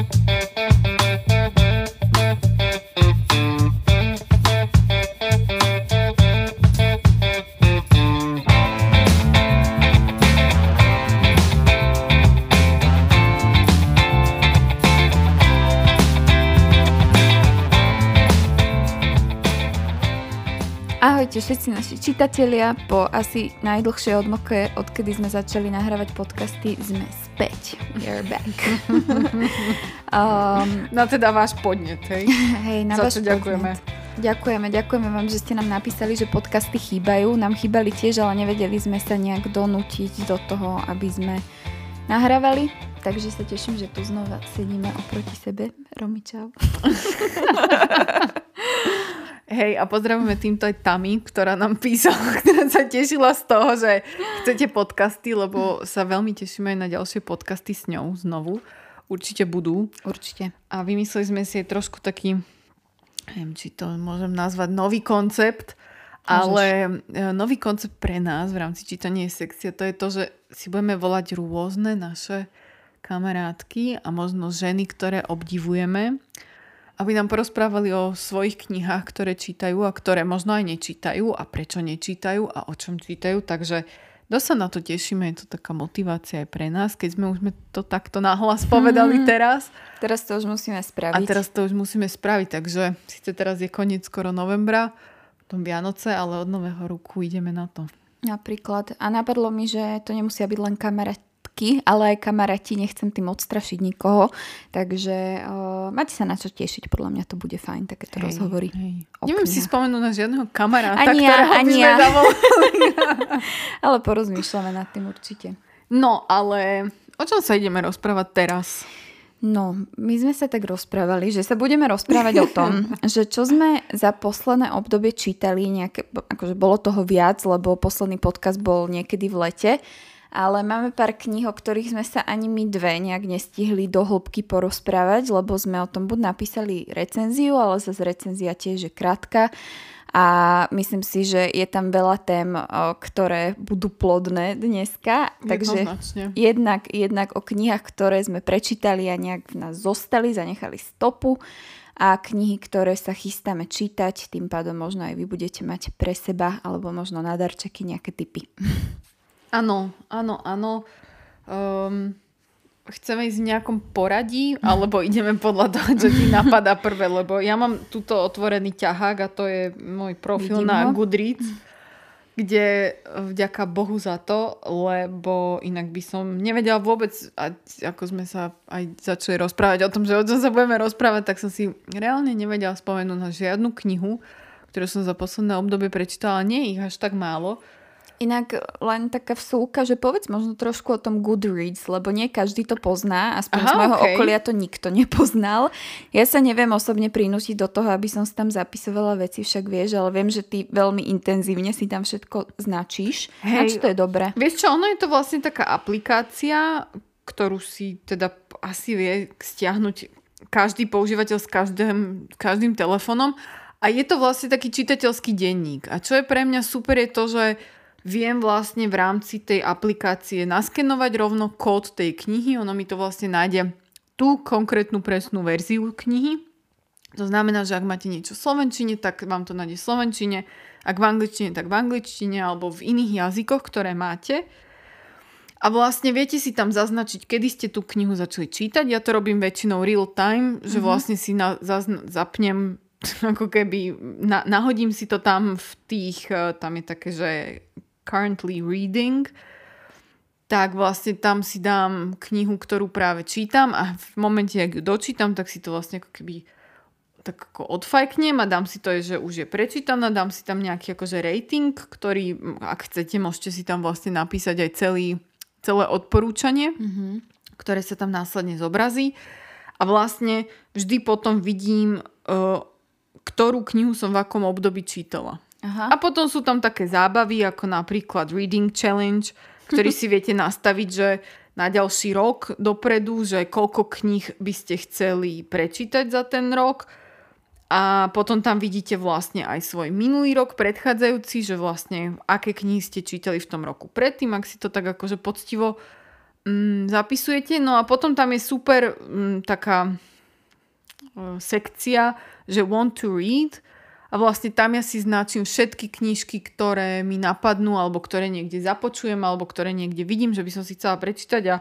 Mm-hmm. Všetci naši čitatelia. Po asi najdlhšej odmoke, odkedy sme začali nahrávať podcasty, sme späť. We're back. um, no teda váš podnet, hej? Hej, na váš ďakujeme. Ďakujeme, ďakujeme vám, že ste nám napísali, že podcasty chýbajú. Nám chýbali tiež, ale nevedeli sme sa nejak donútiť do toho, aby sme nahrávali. Takže sa teším, že tu znova sedíme oproti sebe. Romi, čau. Hej, a pozdravujeme týmto aj Tami, ktorá nám písala, ktorá sa tešila z toho, že chcete podcasty, lebo sa veľmi tešíme aj na ďalšie podcasty s ňou znovu. Určite budú. Určite. A vymysleli sme si aj trošku taký, neviem, či to môžem nazvať nový koncept, Môžeš. ale e, nový koncept pre nás v rámci čítania sekcie, to je to, že si budeme volať rôzne naše kamarátky a možno ženy, ktoré obdivujeme aby nám porozprávali o svojich knihách, ktoré čítajú a ktoré možno aj nečítajú a prečo nečítajú a o čom čítajú. Takže dosť sa na to tešíme, je to taká motivácia aj pre nás, keď sme už sme to takto nahlas povedali hmm. teraz. Teraz to už musíme spraviť. A teraz to už musíme spraviť, takže síce teraz je koniec skoro novembra, potom Vianoce, ale od nového roku ideme na to. Napríklad. A napadlo mi, že to nemusia byť len kamerať kamarátky, ale aj kamaráti, nechcem tým odstrašiť nikoho, takže uh, máte sa na čo tešiť, podľa mňa to bude fajn, takéto hej, rozhovory. Hej. Neviem si spomenúť na žiadneho kamaráta, ani ja, ktorého ani by sme ja. ale porozmýšľame nad tým určite. No, ale o čom sa ideme rozprávať teraz? No, my sme sa tak rozprávali, že sa budeme rozprávať o tom, že čo sme za posledné obdobie čítali, nejaké, akože bolo toho viac, lebo posledný podcast bol niekedy v lete, ale máme pár kníh, o ktorých sme sa ani my dve nejak nestihli do hĺbky porozprávať, lebo sme o tom buď napísali recenziu, ale zase recenzia tiež je krátka a myslím si, že je tam veľa tém, ktoré budú plodné dneska. Takže jednak, jednak o knihách, ktoré sme prečítali a nejak v nás zostali, zanechali stopu a knihy, ktoré sa chystáme čítať, tým pádom možno aj vy budete mať pre seba alebo možno na darčeky nejaké typy. Áno, áno, áno. Um, chceme ísť v nejakom poradí, alebo ideme podľa toho, čo ti napadá prvé, lebo ja mám túto otvorený ťahák a to je môj profil Vidím na ho. Goodreads, kde vďaka Bohu za to, lebo inak by som nevedela vôbec, ako sme sa aj začali rozprávať o tom, že o čom sa budeme rozprávať, tak som si reálne nevedela spomenúť na žiadnu knihu, ktorú som za posledné obdobie prečítala. Nie ich až tak málo. Inak len taká vsúka, že povedz možno trošku o tom Goodreads, lebo nie každý to pozná, aspoň Aha, z môjho okay. okolia to nikto nepoznal. Ja sa neviem osobne prinútiť do toho, aby som si tam zapisovala veci, však vieš, ale viem, že ty veľmi intenzívne si tam všetko značíš. Hej, to je dobré. Vieš čo, ono je to vlastne taká aplikácia, ktorú si teda asi vie stiahnuť každý používateľ s každým, každým telefónom a je to vlastne taký čitateľský denník. A čo je pre mňa super je to, že viem vlastne v rámci tej aplikácie naskenovať rovno kód tej knihy, ono mi to vlastne nájde tú konkrétnu presnú verziu knihy. To znamená, že ak máte niečo v slovenčine, tak vám to nájde v slovenčine, ak v angličtine, tak v angličtine alebo v iných jazykoch, ktoré máte. A vlastne viete si tam zaznačiť, kedy ste tú knihu začali čítať. Ja to robím väčšinou real time, že mm-hmm. vlastne si na, zazn- zapnem, ako keby na, nahodím si to tam v tých, eh, tam je také, že currently reading, tak vlastne tam si dám knihu, ktorú práve čítam a v momente, ak ju dočítam, tak si to vlastne ako keby tak ako odfajknem a dám si to, že už je prečítaná, dám si tam nejaký akože rating, ktorý, ak chcete, môžete si tam vlastne napísať aj celý, celé odporúčanie, mm-hmm. ktoré sa tam následne zobrazí. A vlastne vždy potom vidím, uh, ktorú knihu som v akom období čítala. Aha. A potom sú tam také zábavy, ako napríklad Reading Challenge, ktorý si viete nastaviť, že na ďalší rok dopredu, že koľko kníh by ste chceli prečítať za ten rok. A potom tam vidíte vlastne aj svoj minulý rok predchádzajúci, že vlastne aké knihy ste čítali v tom roku predtým, ak si to tak akože poctivo mm, zapisujete. No a potom tam je super mm, taká uh, sekcia, že want to read a vlastne tam ja si značím všetky knižky, ktoré mi napadnú alebo ktoré niekde započujem alebo ktoré niekde vidím, že by som si chcela prečítať a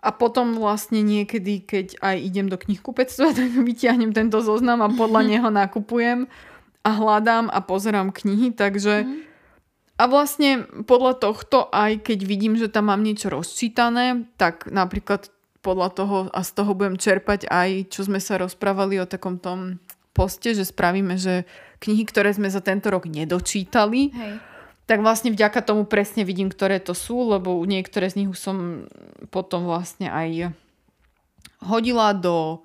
a potom vlastne niekedy, keď aj idem do knihkupectva, tak vytiahnem tento zoznam a podľa neho nakupujem a hľadám a pozerám knihy, takže mm. a vlastne podľa tohto, aj keď vidím, že tam mám niečo rozčítané, tak napríklad podľa toho a z toho budem čerpať aj, čo sme sa rozprávali o takom tom poste, že spravíme, že knihy, ktoré sme za tento rok nedočítali, Hej. tak vlastne vďaka tomu presne vidím, ktoré to sú, lebo niektoré z nich už som potom vlastne aj hodila do,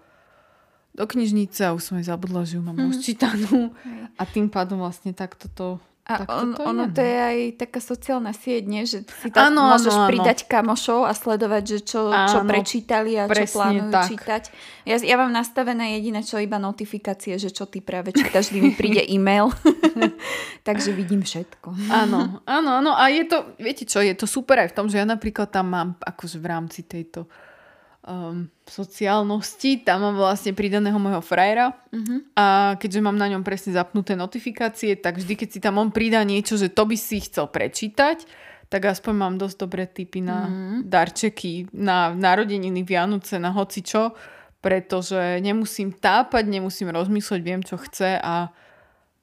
do knižnice a už som aj zabudla, že ju mám mm-hmm. už čítanú a tým pádom vlastne takto to a on, to ono je, to je aj taká sociálna sieť, nie? že si tam ano, môžeš ano, pridať kamošov a sledovať, že čo, ano, čo prečítali a čo plánujú tak. čítať. Ja, ja mám nastavené jediné, čo iba notifikácie, že čo ty práve čítaš, vždy mi príde e-mail. Takže vidím všetko. Áno, áno, áno. A je to, viete čo, je to super aj v tom, že ja napríklad tam mám akože v rámci tejto um, sociálnosti, tam mám vlastne pridaného môjho frajera uh-huh. a keďže mám na ňom presne zapnuté notifikácie, tak vždy, keď si tam on pridá niečo, že to by si chcel prečítať, tak aspoň mám dosť dobré tipy na uh-huh. darčeky, na narodeniny, Vianoce, na hocičo, pretože nemusím tápať, nemusím rozmýšľať, viem, čo chce a,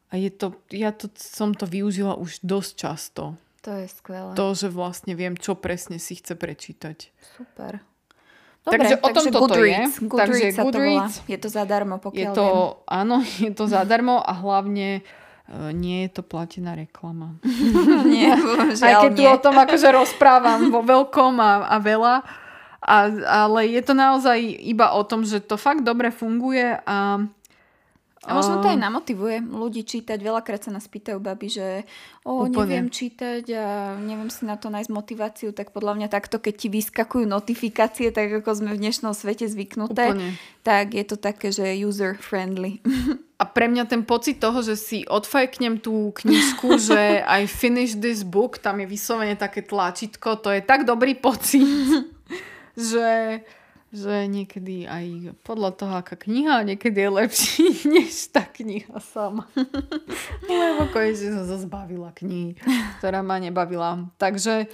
a je to, ja to, som to využila už dosť často. To je skvelé. To, že vlastne viem, čo presne si chce prečítať. Super. Dobre, takže o tom toto Goodreads. je. Goodreads takže Goodreads. To je to zadarmo, pokiaľ je to, viem. Áno, je to zadarmo a hlavne uh, nie je to platená reklama. nie, Aj keď tu o tom akože rozprávam vo veľkom a, a veľa. A, ale je to naozaj iba o tom, že to fakt dobre funguje a a možno to aj namotivuje ľudí čítať. Veľakrát sa nás pýtajú baby, že o, neviem čítať a neviem si na to nájsť motiváciu, tak podľa mňa takto, keď ti vyskakujú notifikácie, tak ako sme v dnešnom svete zvyknuté, Úplne. tak je to také, že user-friendly. A pre mňa ten pocit toho, že si odfajknem tú knižku, že I finish this book, tam je vyslovene také tlačítko, to je tak dobrý pocit, že že niekedy aj podľa toho, aká kniha, niekedy je lepší než tá kniha sama. Lebo konečne som sa zbavila knihy, ktorá ma nebavila. Takže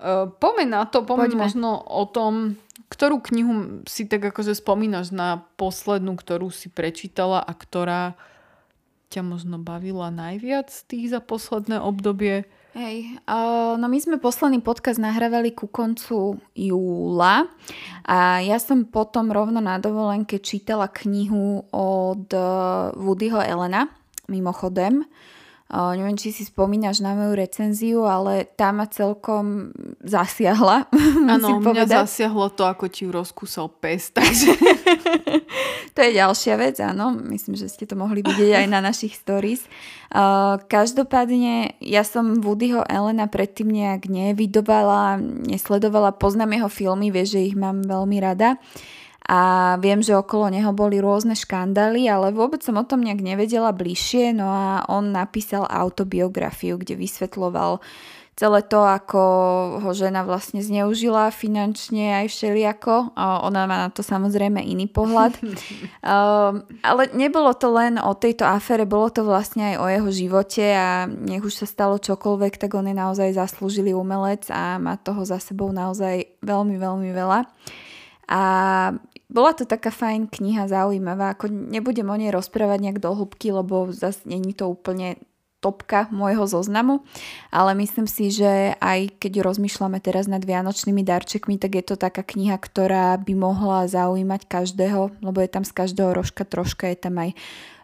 uh, poďme na to, poďme možno o tom, ktorú knihu si tak akože spomínaš na poslednú, ktorú si prečítala a ktorá ťa možno bavila najviac tých za posledné obdobie. Hej, uh, no my sme posledný podcast nahrávali ku koncu júla a ja som potom rovno na dovolenke čítala knihu od Woodyho Elena, mimochodem. Uh, neviem, či si spomínaš na moju recenziu, ale tá ma celkom zasiahla. Áno, mňa zasiahlo to, ako ti ju rozkúsal pes, takže... to je ďalšia vec, áno. Myslím, že ste to mohli vidieť aj na našich stories. Uh, každopádne, ja som Woodyho Elena predtým nejak nevidovala, nesledovala, poznám jeho filmy, vieš, že ich mám veľmi rada. Uh, a viem, že okolo neho boli rôzne škandály, ale vôbec som o tom nejak nevedela bližšie, no a on napísal autobiografiu, kde vysvetloval celé to, ako ho žena vlastne zneužila finančne aj všelijako. Ona má na to samozrejme iný pohľad. um, ale nebolo to len o tejto afére, bolo to vlastne aj o jeho živote a nech už sa stalo čokoľvek, tak on je naozaj zaslúžili umelec a má toho za sebou naozaj veľmi, veľmi veľa. A bola to taká fajn kniha, zaujímavá. Ako nebudem o nej rozprávať nejak do hĺbky, lebo zase není to úplne topka môjho zoznamu, ale myslím si, že aj keď rozmýšľame teraz nad vianočnými darčekmi, tak je to taká kniha, ktorá by mohla zaujímať každého, lebo je tam z každého rožka troška, je tam aj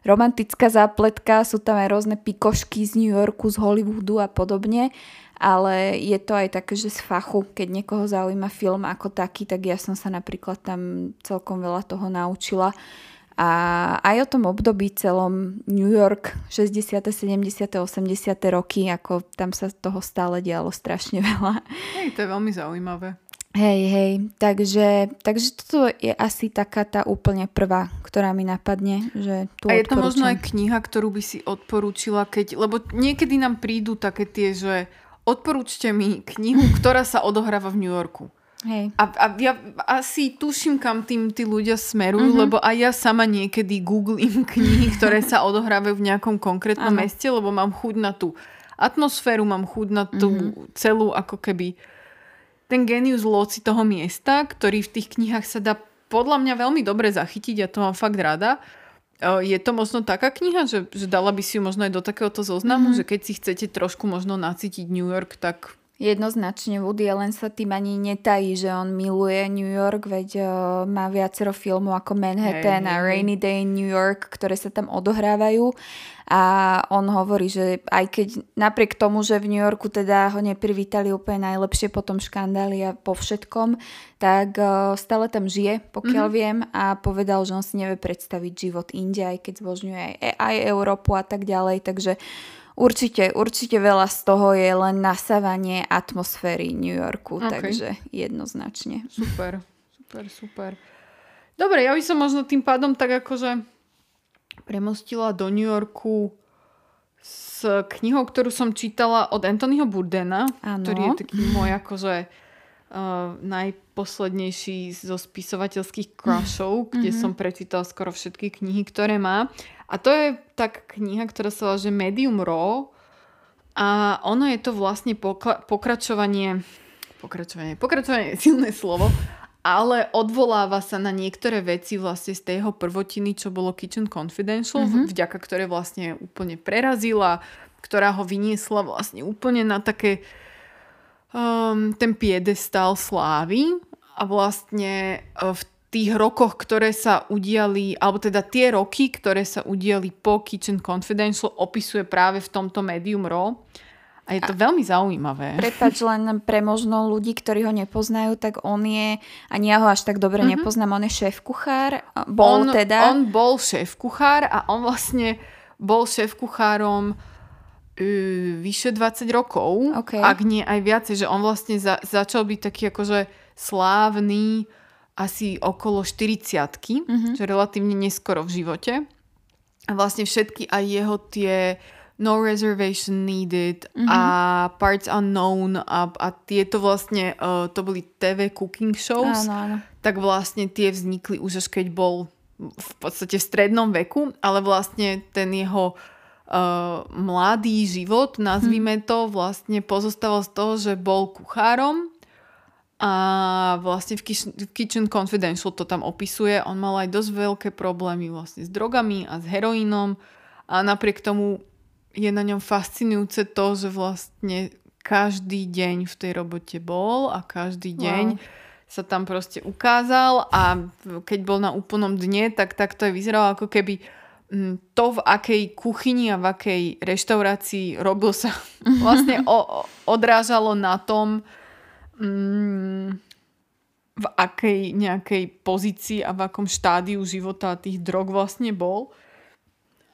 romantická zápletka, sú tam aj rôzne pikošky z New Yorku, z Hollywoodu a podobne ale je to aj také, že z fachu, keď niekoho zaujíma film ako taký, tak ja som sa napríklad tam celkom veľa toho naučila. A aj o tom období celom New York 60., 70., 80. roky, ako tam sa toho stále dialo strašne veľa. Hej, to je veľmi zaujímavé. Hej, hej, takže, takže toto je asi taká tá úplne prvá, ktorá mi napadne, že tu A je to možno aj kniha, ktorú by si odporúčila, keď, lebo niekedy nám prídu také tie, že odporúčte mi knihu, ktorá sa odohráva v New Yorku. Hej. A, a ja asi tuším, kam tým tí ľudia smerujú, mm-hmm. lebo aj ja sama niekedy googlím knihy, ktoré sa odohrávajú v nejakom konkrétnom ano. meste, lebo mám chuť na tú atmosféru, mám chuť na tú mm-hmm. celú ako keby ten genius loci toho miesta, ktorý v tých knihách sa dá podľa mňa veľmi dobre zachytiť, ja to mám fakt rada. Je to možno taká kniha, že, že dala by si ju možno aj do takéhoto zoznamu, mm-hmm. že keď si chcete trošku možno nacítiť New York, tak Jednoznačne Woody Allen sa tým ani netají, že on miluje New York, veď uh, má viacero filmov ako Manhattan hey, a Rainy Day in New York, ktoré sa tam odohrávajú. A on hovorí, že aj keď napriek tomu, že v New Yorku teda ho neprivítali úplne najlepšie po tom škandáli a po všetkom, tak uh, stále tam žije, pokiaľ mm-hmm. viem, a povedal, že on si nevie predstaviť život inde, aj keď zbožňuje aj, aj Európu a tak ďalej. Takže Určite, určite veľa z toho je len nasávanie atmosféry New Yorku, okay. takže jednoznačne. Super, super, super. Dobre, ja by som možno tým pádom tak akože premostila do New Yorku s knihou, ktorú som čítala od Anthonyho Burdena, ano. ktorý je taký môj akože uh, najposlednejší zo spisovateľských crushov, kde mm-hmm. som prečítala skoro všetky knihy, ktoré má. A to je tak kniha, ktorá sa volá, že Medium Raw. A ono je to vlastne pokla- pokračovanie, pokračovanie, pokračovanie je silné slovo, ale odvoláva sa na niektoré veci vlastne z tého prvotiny, čo bolo Kitchen Confidential, mm-hmm. vďaka ktoré vlastne úplne prerazila, ktorá ho vyniesla vlastne úplne na také um, ten piedestal slávy a vlastne uh, v tých rokoch, ktoré sa udiali, alebo teda tie roky, ktoré sa udiali po Kitchen Confidential, opisuje práve v tomto Medium Raw. A je to a veľmi zaujímavé. Prepač len pre možno ľudí, ktorí ho nepoznajú, tak on je, ani ja ho až tak dobre mm-hmm. nepoznám, on je šéf-kuchár. Bol on, teda. On bol šéf-kuchár a on vlastne bol šéf-kuchárom uh, vyše 20 rokov, okay. ak nie aj viacej, že on vlastne za, začal byť taký akože slávny asi okolo 40 mm-hmm. čo relatívne neskoro v živote. A vlastne všetky aj jeho tie No Reservation Needed mm-hmm. a Parts Unknown a, a tieto vlastne, uh, to boli TV cooking shows, áno, áno. tak vlastne tie vznikli už až keď bol v podstate v strednom veku, ale vlastne ten jeho uh, mladý život, nazvime mm. to, vlastne pozostával z toho, že bol kuchárom a vlastne v Kitchen, v Kitchen Confidential to tam opisuje. On mal aj dosť veľké problémy vlastne s drogami a s heroínom a napriek tomu je na ňom fascinujúce to, že vlastne každý deň v tej robote bol a každý deň wow. sa tam proste ukázal a keď bol na úplnom dne, tak, tak to je vyzeralo ako keby mm, to, v akej kuchyni a v akej reštaurácii robil sa vlastne o, odrážalo na tom, mm, v akej nejakej pozícii a v akom štádiu života tých drog vlastne bol.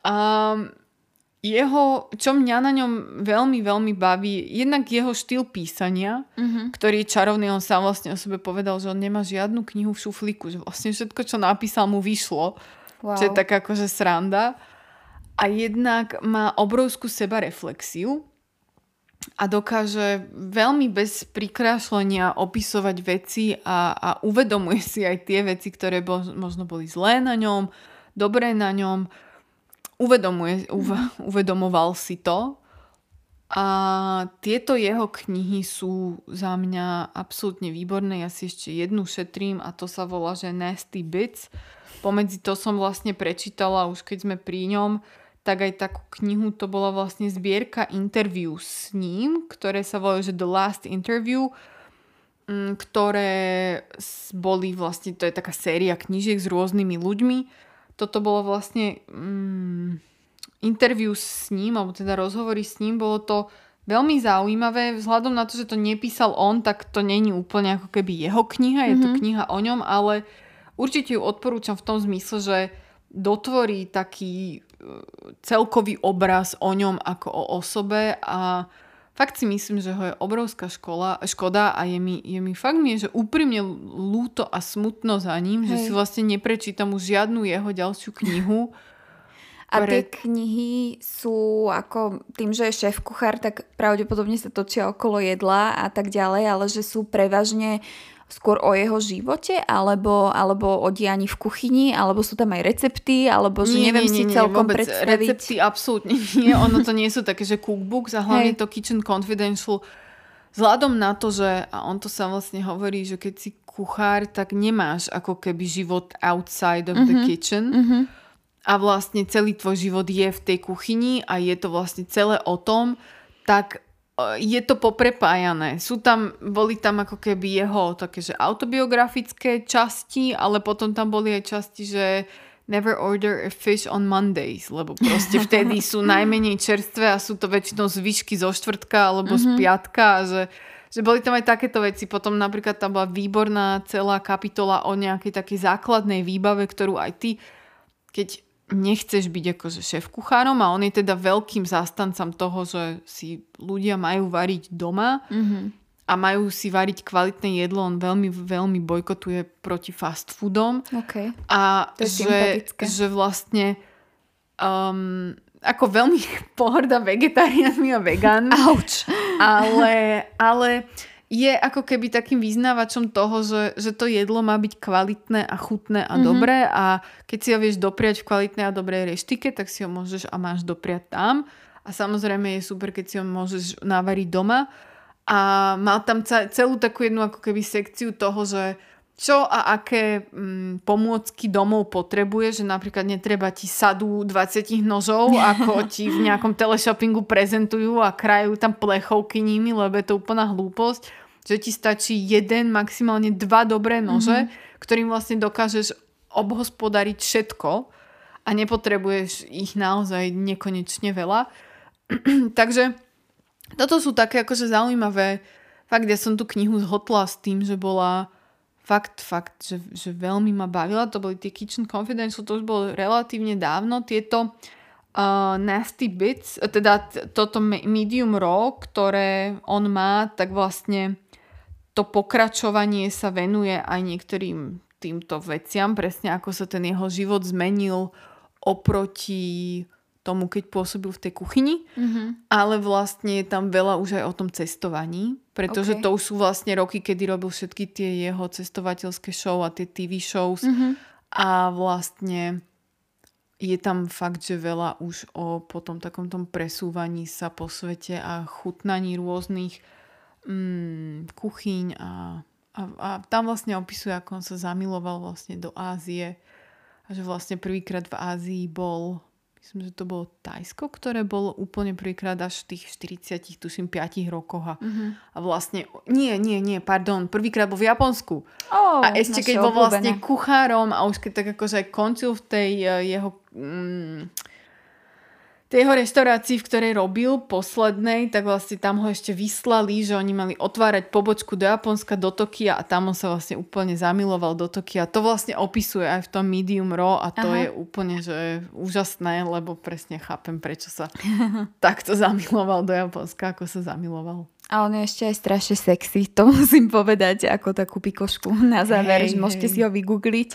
A jeho, čo mňa na ňom veľmi, veľmi baví, jednak jeho štýl písania, mm-hmm. ktorý je čarovný, on sám vlastne o sebe povedal, že on nemá žiadnu knihu v šuflíku, že vlastne všetko, čo napísal, mu vyšlo. Wow. Čo je tak akože sranda. A jednak má obrovskú sebareflexiu, a dokáže veľmi bez prikrášlenia opisovať veci a, a uvedomuje si aj tie veci, ktoré bo, možno boli zlé na ňom, dobré na ňom. Uvedomuje, uv, uvedomoval si to. A tieto jeho knihy sú za mňa absolútne výborné. Ja si ešte jednu šetrím a to sa volá, že Nasty Bits. Pomedzi to som vlastne prečítala už keď sme pri ňom tak aj takú knihu, to bola vlastne zbierka interviu s ním, ktoré sa volajú, že The Last Interview, mm, ktoré boli vlastne, to je taká séria knížiek s rôznymi ľuďmi. Toto bolo vlastne mm, interview s ním, alebo teda rozhovory s ním, bolo to veľmi zaujímavé, vzhľadom na to, že to nepísal on, tak to není úplne ako keby jeho kniha, je mm-hmm. to mhm. kniha o ňom, ale určite ju odporúčam v tom zmysle, že dotvorí taký celkový obraz o ňom ako o osobe a fakt si myslím, že ho je obrovská škola, škoda a je mi, je mi fakt mi je, že úprimne lúto a smutno za ním, Hej. že si vlastne neprečítam už žiadnu jeho ďalšiu knihu. A pre... tie knihy sú ako tým, že je šéf kuchár, tak pravdepodobne sa točia okolo jedla a tak ďalej, ale že sú prevažne skôr o jeho živote, alebo, alebo o dianí v kuchyni, alebo sú tam aj recepty, alebo že nie, neviem nie, nie, si celkom vôbec predstaviť. Recepty absolútne nie, ono to nie sú také, že cookbooks a hlavne Hej. to Kitchen Confidential vzhľadom na to, že, a on to sa vlastne hovorí, že keď si kuchár, tak nemáš ako keby život outside of mm-hmm. the mhm. kitchen. Mm-hmm. A vlastne celý tvoj život je v tej kuchyni a je to vlastne celé o tom, tak je to poprepájané. Sú tam, boli tam ako keby jeho také, že autobiografické časti, ale potom tam boli aj časti, že never order a fish on Mondays, lebo proste vtedy sú najmenej čerstvé a sú to väčšinou zvyšky zo štvrtka alebo mm-hmm. z piatka, že, že boli tam aj takéto veci. Potom napríklad tam bola výborná celá kapitola o nejakej takej základnej výbave, ktorú aj ty, keď nechceš byť akože šéf kuchárom a on je teda veľkým zástancom toho, že si ľudia majú variť doma mm-hmm. a majú si variť kvalitné jedlo. On veľmi, veľmi bojkotuje proti fast foodom. Okay. A to že, že vlastne um, ako veľmi pohrda vegetariánmi a vegánmi. Auč. Ale, ale je ako keby takým vyznávačom toho, že, že to jedlo má byť kvalitné a chutné a mm-hmm. dobré a keď si ho vieš dopriať v kvalitnej a dobrej reštike, tak si ho môžeš a máš dopriať tam. A samozrejme je super, keď si ho môžeš navariť doma. A mal tam celú takú jednu ako keby sekciu toho, že čo a aké mm, pomôcky domov potrebuje, že napríklad netreba ti sadu 20 nožov, ako ti v nejakom teleshoppingu prezentujú a krajú tam plechovky nimi, lebo je to úplná hlúposť, že ti stačí jeden, maximálne dva dobré nože, mm-hmm. ktorým vlastne dokážeš obhospodariť všetko a nepotrebuješ ich naozaj nekonečne veľa. Takže toto sú také akože zaujímavé. Fakt, ja som tú knihu zhotla s tým, že bola fakt, fakt, že, že veľmi ma bavila. To boli tie Kitchen Confidential, to už bolo relatívne dávno. Tieto uh, Nasty Bits, teda t- toto medium raw, ktoré on má, tak vlastne to pokračovanie sa venuje aj niektorým týmto veciam, presne ako sa ten jeho život zmenil oproti tomu, keď pôsobil v tej kuchyni, mm-hmm. ale vlastne je tam veľa už aj o tom cestovaní, pretože okay. to už sú vlastne roky, kedy robil všetky tie jeho cestovateľské show a tie TV shows mm-hmm. a vlastne je tam fakt, že veľa už o potom takom tom presúvaní sa po svete a chutnaní rôznych mm, kuchyň a, a, a tam vlastne opisuje, ako on sa zamiloval vlastne do Ázie a že vlastne prvýkrát v Ázii bol myslím, že to bolo Tajsko, ktoré bolo úplne prvýkrát až v tých 40, tuším, 5 rokoch. A, uh-huh. a vlastne, nie, nie, nie, pardon, prvýkrát bol v Japonsku. Oh, a ešte keď bol vlastne kuchárom a už keď tak akože aj končil v tej uh, jeho... Mm, tej jeho reštaurácii, v ktorej robil, poslednej, tak vlastne tam ho ešte vyslali, že oni mali otvárať pobočku do Japonska, do Tokia a tam on sa vlastne úplne zamiloval do Tokia. To vlastne opisuje aj v tom Medium Raw a to Aha. je úplne že úžasné, lebo presne chápem, prečo sa takto zamiloval do Japonska, ako sa zamiloval. A on je ešte aj strašne sexy, to musím povedať, ako takú pikošku na záver, že môžete hey. si ho vygoogliť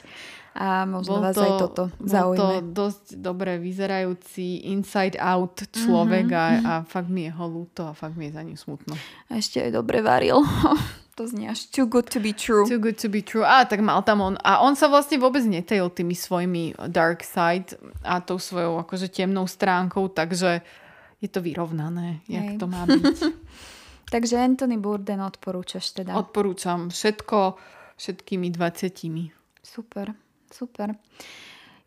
a možno bol vás to, aj toto zaujíme. Bol to dosť dobre vyzerajúci inside out človek mm-hmm. a, a fakt mi je ho ľúto a fakt mi je za ním smutno. A ešte aj dobre varil. to znie až too good to be true. Too good to be true. A tak mal tam on. A on sa vlastne vôbec netajil tými svojimi dark side a tou svojou akože temnou stránkou, takže je to vyrovnané, Hej. jak to má byť. takže Anthony Burden odporúčaš teda? Odporúčam všetko, všetkými 20. Super. Super.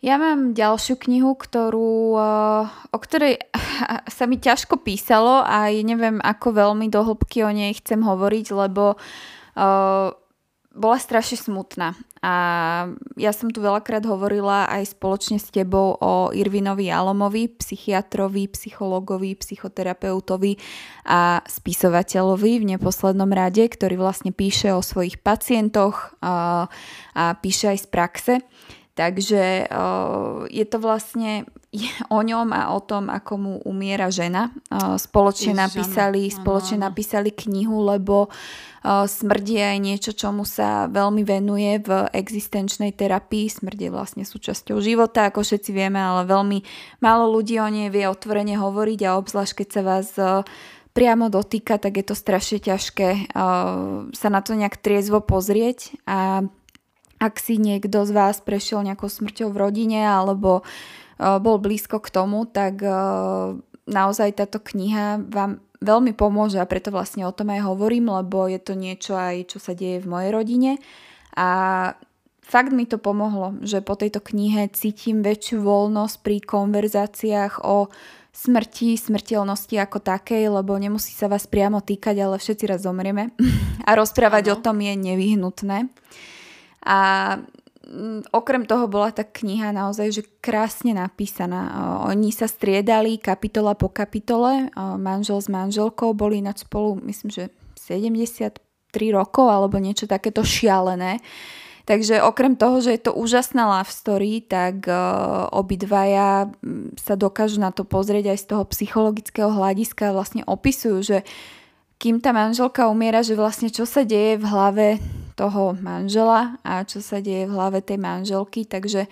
Ja mám ďalšiu knihu, ktorú, eh, o ktorej sa mi ťažko písalo a neviem, ako veľmi do hĺbky o nej chcem hovoriť, lebo uh, bola strašne smutná. A ja som tu veľakrát hovorila aj spoločne s tebou o Irvinovi Alomovi, psychiatrovi, psychologovi, psychoterapeutovi a spisovateľovi v neposlednom rade, ktorý vlastne píše o svojich pacientoch a, a píše aj z praxe. Takže je to vlastne o ňom a o tom, ako mu umiera žena. Spoločne napísali, spoločne napísali knihu, lebo smrť je aj niečo, čomu sa veľmi venuje v existenčnej terapii. Smrť je vlastne súčasťou života, ako všetci vieme, ale veľmi málo ľudí o nej vie otvorene hovoriť a obzvlášť keď sa vás priamo dotýka, tak je to strašne ťažké sa na to nejak triezvo pozrieť a ak si niekto z vás prešiel nejakou smrťou v rodine alebo uh, bol blízko k tomu, tak uh, naozaj táto kniha vám veľmi pomôže a preto vlastne o tom aj hovorím, lebo je to niečo aj, čo sa deje v mojej rodine a fakt mi to pomohlo, že po tejto knihe cítim väčšiu voľnosť pri konverzáciách o smrti, smrteľnosti ako takej, lebo nemusí sa vás priamo týkať, ale všetci raz zomrieme a rozprávať ano. o tom je nevyhnutné. A Mm, okrem toho bola tá kniha naozaj že krásne napísaná. Oni sa striedali kapitola po kapitole, manžel s manželkou, boli ináč spolu, myslím, že 73 rokov alebo niečo takéto šialené. Takže okrem toho, že je to úžasná love story, tak uh, obidvaja mm, sa dokážu na to pozrieť aj z toho psychologického hľadiska. Vlastne opisujú, že kým tá manželka umiera, že vlastne čo sa deje v hlave toho manžela a čo sa deje v hlave tej manželky, takže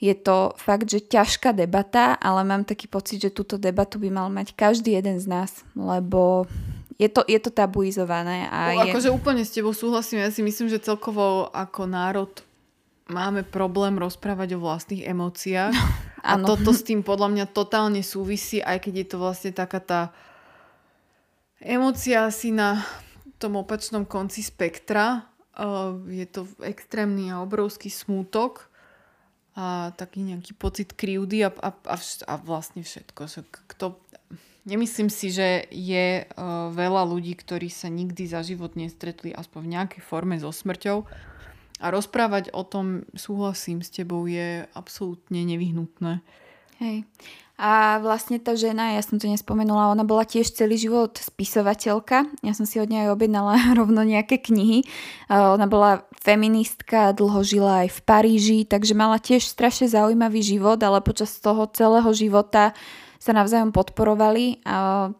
je to fakt, že ťažká debata, ale mám taký pocit, že túto debatu by mal mať každý jeden z nás, lebo je to, je to tabuizované. A no, je... Akože úplne s tebou súhlasím, ja si myslím, že celkovo ako národ máme problém rozprávať o vlastných emóciách. a toto s tým podľa mňa totálne súvisí, aj keď je to vlastne taká tá emócia asi na tom opačnom konci spektra, je to extrémny a obrovský smútok a taký nejaký pocit krivdy a, a, a, a vlastne všetko. Kto, nemyslím si, že je veľa ľudí, ktorí sa nikdy za život nestretli aspoň v nejakej forme so smrťou a rozprávať o tom, súhlasím s tebou, je absolútne nevyhnutné. Hej. A vlastne tá žena, ja som to nespomenula, ona bola tiež celý život spisovateľka. Ja som si od nej objednala rovno nejaké knihy. Ona bola feministka, dlho žila aj v Paríži, takže mala tiež strašne zaujímavý život, ale počas toho celého života sa navzájom podporovali.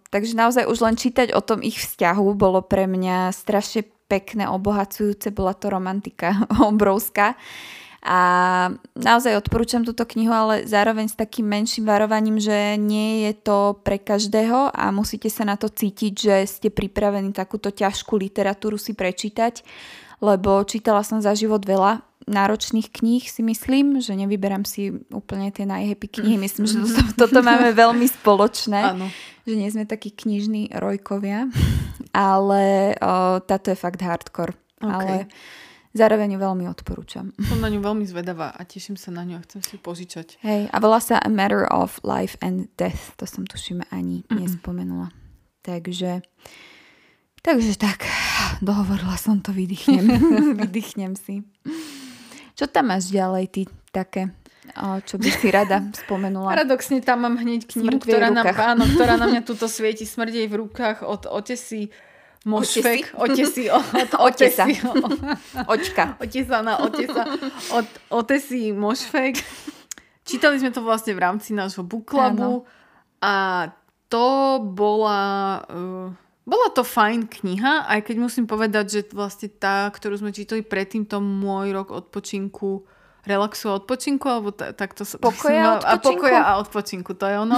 Takže naozaj už len čítať o tom ich vzťahu bolo pre mňa strašne pekné, obohacujúce, bola to romantika obrovská. A naozaj odporúčam túto knihu, ale zároveň s takým menším varovaním, že nie je to pre každého a musíte sa na to cítiť, že ste pripravení takúto ťažkú literatúru si prečítať, lebo čítala som za život veľa náročných kníh si myslím, že nevyberám si úplne tie najhappy knihy. Myslím, že to, toto máme veľmi spoločné. Ano. Že nie sme takí knižní rojkovia. Ale o, táto je fakt hardcore. Okay. Ale Zároveň ju veľmi odporúčam. Som na ňu veľmi zvedavá a teším sa na ňu a chcem si požičať. Hej, a volá sa A Matter of Life and Death. To som tuším ani Mm-mm. nespomenula. Takže, takže tak, dohovorila som to, vydýchnem. vydýchnem si. Čo tam máš ďalej ty také? čo by si rada spomenula. Paradoxne tam mám hneď knihu, ktorá, nám, áno, ktorá na mňa tuto svieti smrdej v rukách od Otesi Mošfek, otesi, od otesa. Očka. Otesa na otesa. Od otesi Mošfek. Čítali sme to vlastne v rámci nášho book clubu a to bola... Uh, bola to fajn kniha, aj keď musím povedať, že vlastne tá, ktorú sme čítali predtým, to môj rok odpočinku, relaxu a odpočinku, alebo takto sa... Pokoja, a pokoja a odpočinku, to je ono.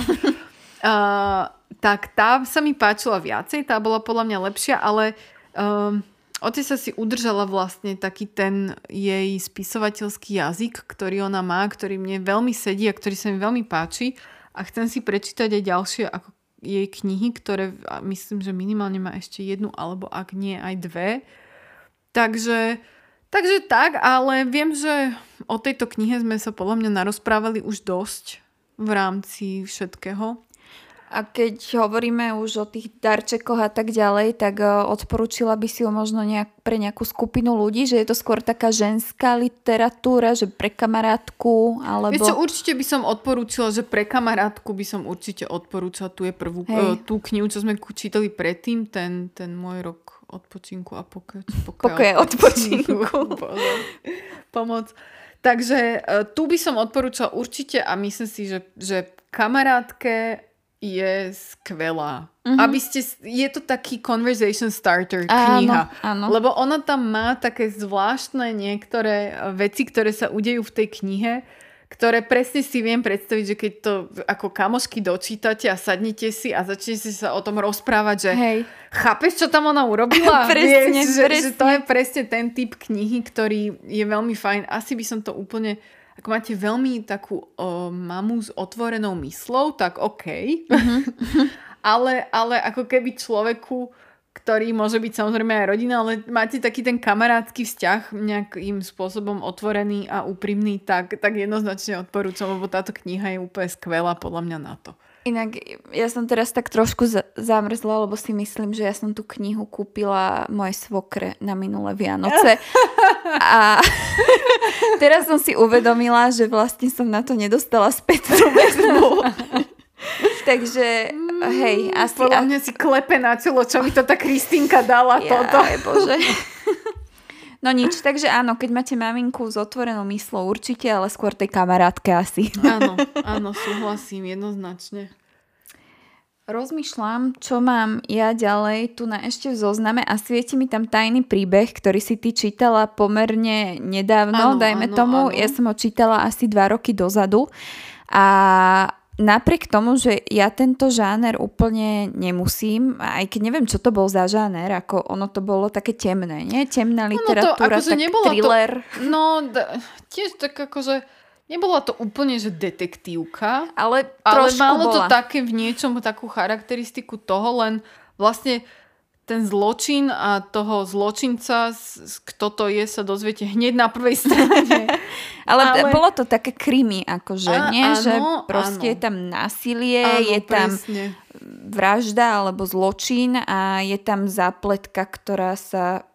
Uh, tak tá sa mi páčila viacej, tá bola podľa mňa lepšia, ale um, Otec sa si udržala vlastne taký ten jej spisovateľský jazyk, ktorý ona má, ktorý mne veľmi sedí a ktorý sa mi veľmi páči a chcem si prečítať aj ďalšie ako jej knihy, ktoré myslím, že minimálne má ešte jednu alebo ak nie aj dve. Takže, takže tak, ale viem, že o tejto knihe sme sa podľa mňa narozprávali už dosť v rámci všetkého. A keď hovoríme už o tých darčekoch a tak ďalej, tak e, odporúčila by si ho možno nejak, pre nejakú skupinu ľudí, že je to skôr taká ženská literatúra, že pre kamarátku, alebo... Vieš čo, určite by som odporúčila, že pre kamarátku by som určite odporúčala tu je prvú, uh, tú knihu, čo sme čítali predtým, ten, ten môj rok odpočinku a pokoj, pokoj, pokoj odpočinku. Pomoc. Takže uh, tu by som odporúčala určite a myslím si, že, že kamarátke je skvelá. Mm-hmm. Aby ste, je to taký conversation starter kniha. Áno, áno. Lebo ona tam má také zvláštne niektoré veci, ktoré sa udejú v tej knihe, ktoré presne si viem predstaviť, že keď to ako kamošky dočítate a sadnete si a začnete sa o tom rozprávať, že Hej. chápeš, čo tam ona urobila? Presne, Vieš, že, presne. že to je presne ten typ knihy, ktorý je veľmi fajn. Asi by som to úplne... Ak máte veľmi takú o, mamu s otvorenou myslou, tak OK. Mhm. ale, ale ako keby človeku, ktorý môže byť samozrejme aj rodina, ale máte taký ten kamarátsky vzťah nejakým spôsobom otvorený a úprimný, tak, tak jednoznačne odporúčam, lebo táto kniha je úplne skvelá podľa mňa na to. Inak ja som teraz tak trošku zamrzla, lebo si myslím, že ja som tú knihu kúpila mojej svokre na minulé Vianoce. A teraz som si uvedomila, že vlastne som na to nedostala spätnú väzbu. Takže, hej, asi... Podľa mňa si klepe na čelo, čo mi to tá Kristínka dala toto. Jaj, bože. No nič, takže áno, keď máte maminku s otvorenou myslou určite, ale skôr tej kamarátke asi. Áno, áno, súhlasím jednoznačne. Rozmýšľam, čo mám ja ďalej tu na ešte v zozname a svieti mi tam tajný príbeh, ktorý si ty čítala pomerne nedávno, Áno, dajme áno, tomu. áno. Ja som ho čítala asi dva roky dozadu a napriek tomu, že ja tento žáner úplne nemusím, aj keď neviem, čo to bol za žáner, ako ono to bolo také temné, nie? Temná literatúra, akože tak nebola to- thriller. No, d- tiež tak akože, nebola to úplne, že detektívka, Ale ale malo to bola. také v niečom takú charakteristiku toho, len vlastne ten zločin a toho zločinca, kto to je, sa dozviete hneď na prvej strane. Ale, ale bolo to také krimi, akože, Á, nie? že áno, proste áno. je tam násilie, Áno, je tam presne. vražda alebo zločin a je tam zápletka, ktorá sa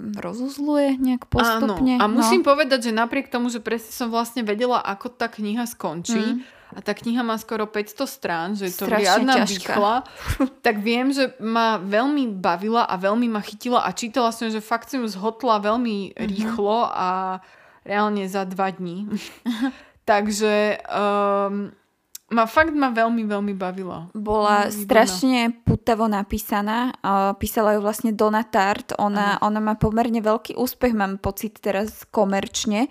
rozuzluje nejak postupne. Áno. A musím no. povedať, že napriek tomu, že presne som vlastne vedela, ako tá kniha skončí, a tá kniha má skoro 500 strán, že je to riadna výchla, tak viem, že ma veľmi bavila a veľmi ma chytila a čítala som, že fakt som ju zhotla veľmi Mhm. rýchlo a reálne za dva dní. Takže um, ma fakt ma veľmi, veľmi bavila. Bola Výborná. strašne putavo napísaná. Písala ju vlastne Donna Tart. Ona, ona má pomerne veľký úspech, mám pocit teraz komerčne.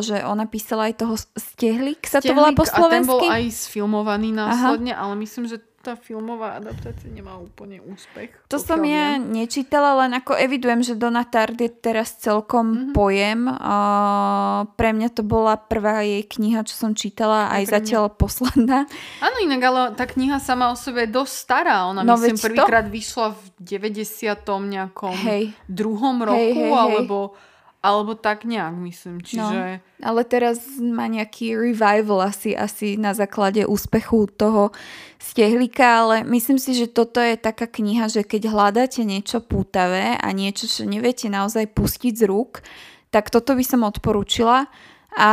Že ona písala aj toho Stehlik, sa to volá po Stehlik, A ten bol slovensky? aj sfilmovaný následne, ale myslím, že tá filmová adaptácia nemá úplne úspech. To som pokiaľ ja viem. nečítala, len ako evidujem, že Donna Tart je teraz celkom Mhm. mm-hmm. pojem. Uh, pre mňa to bola prvá jej kniha, čo som čítala, Aj aj mňa. zatiaľ posledná. Áno, inak, ale tá kniha sama o sebe je dosť stará. Ona No myslím prvýkrát vyšla v 90. nejakom Hej. druhom roku, hej, hej. alebo alebo tak nejak, myslím. Čiže... Ale teraz má nejaký revival asi, asi na základe úspechu toho stehlika, ale myslím si, že toto je taká kniha, že keď hľadáte niečo pútavé a niečo, čo neviete naozaj pustiť z rúk, tak toto by som odporúčila. A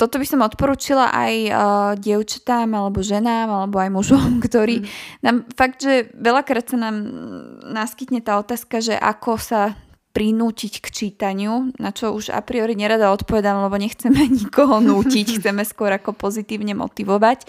toto by som odporúčila aj uh, dievčatám, alebo ženám, alebo aj mužom, ktorí mm. nám fakt, že veľakrát sa nám naskytne tá otázka, že ako sa prinútiť k čítaniu, na čo už a priori nerada odpovedám, lebo nechceme nikoho nútiť, chceme skôr ako pozitívne motivovať.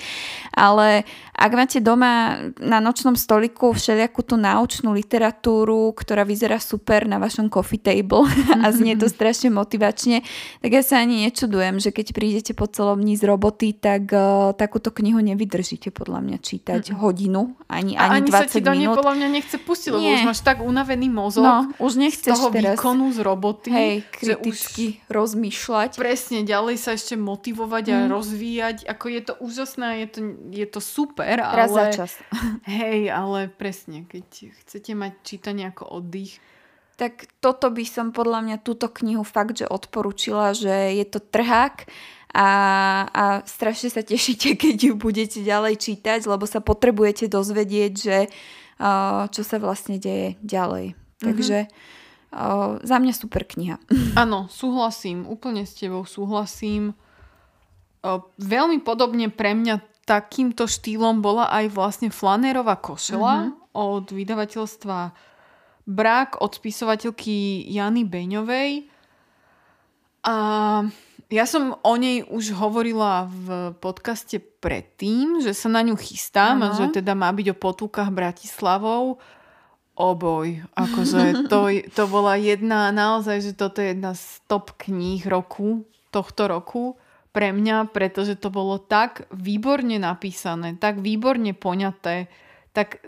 Ale ak máte doma na nočnom stoliku všelijakú tú naučnú literatúru, ktorá vyzerá super na vašom coffee table a znie to strašne motivačne, tak ja sa ani nečudujem, že keď prídete po celom dní z roboty, tak uh, takúto knihu nevydržíte podľa mňa čítať hodinu, ani, A ani, ani sa 20 ti do nej minút. podľa mňa nechce pustiť, lebo Nie. už máš tak unavený mozog No, už nechceš toho teraz výkonu z roboty, hej, že už kriticky rozmýšľať. presne ďalej sa ešte motivovať a rozvíjať. Ako je to úžasné, je to, je to super, Raz za čas. Hej, ale presne, keď chcete mať čítanie ako oddych, Tak toto by som podľa mňa túto knihu fakt, že odporúčila, že je to trhák a, a strašne sa tešíte, keď ju budete ďalej čítať, lebo sa potrebujete dozvedieť, že čo sa vlastne deje ďalej. Takže uh, za mňa super kniha. Áno, súhlasím, úplne s tebou súhlasím. O, veľmi podobne pre mňa takýmto štýlom bola aj vlastne Flanerová košela od vydavateľstva Brak od spisovateľky Jany Beňovej. A ja som o nej už hovorila v podcaste predtým, že sa na ňu chystám a Áno. že teda má byť o potulkách Bratislavou. Oboj, akože to, to bola jedna, naozaj, že toto je jedna z top kníh roku, tohto roku. pre mňa, pretože to bolo tak výborne napísané, tak výborne poňaté, tak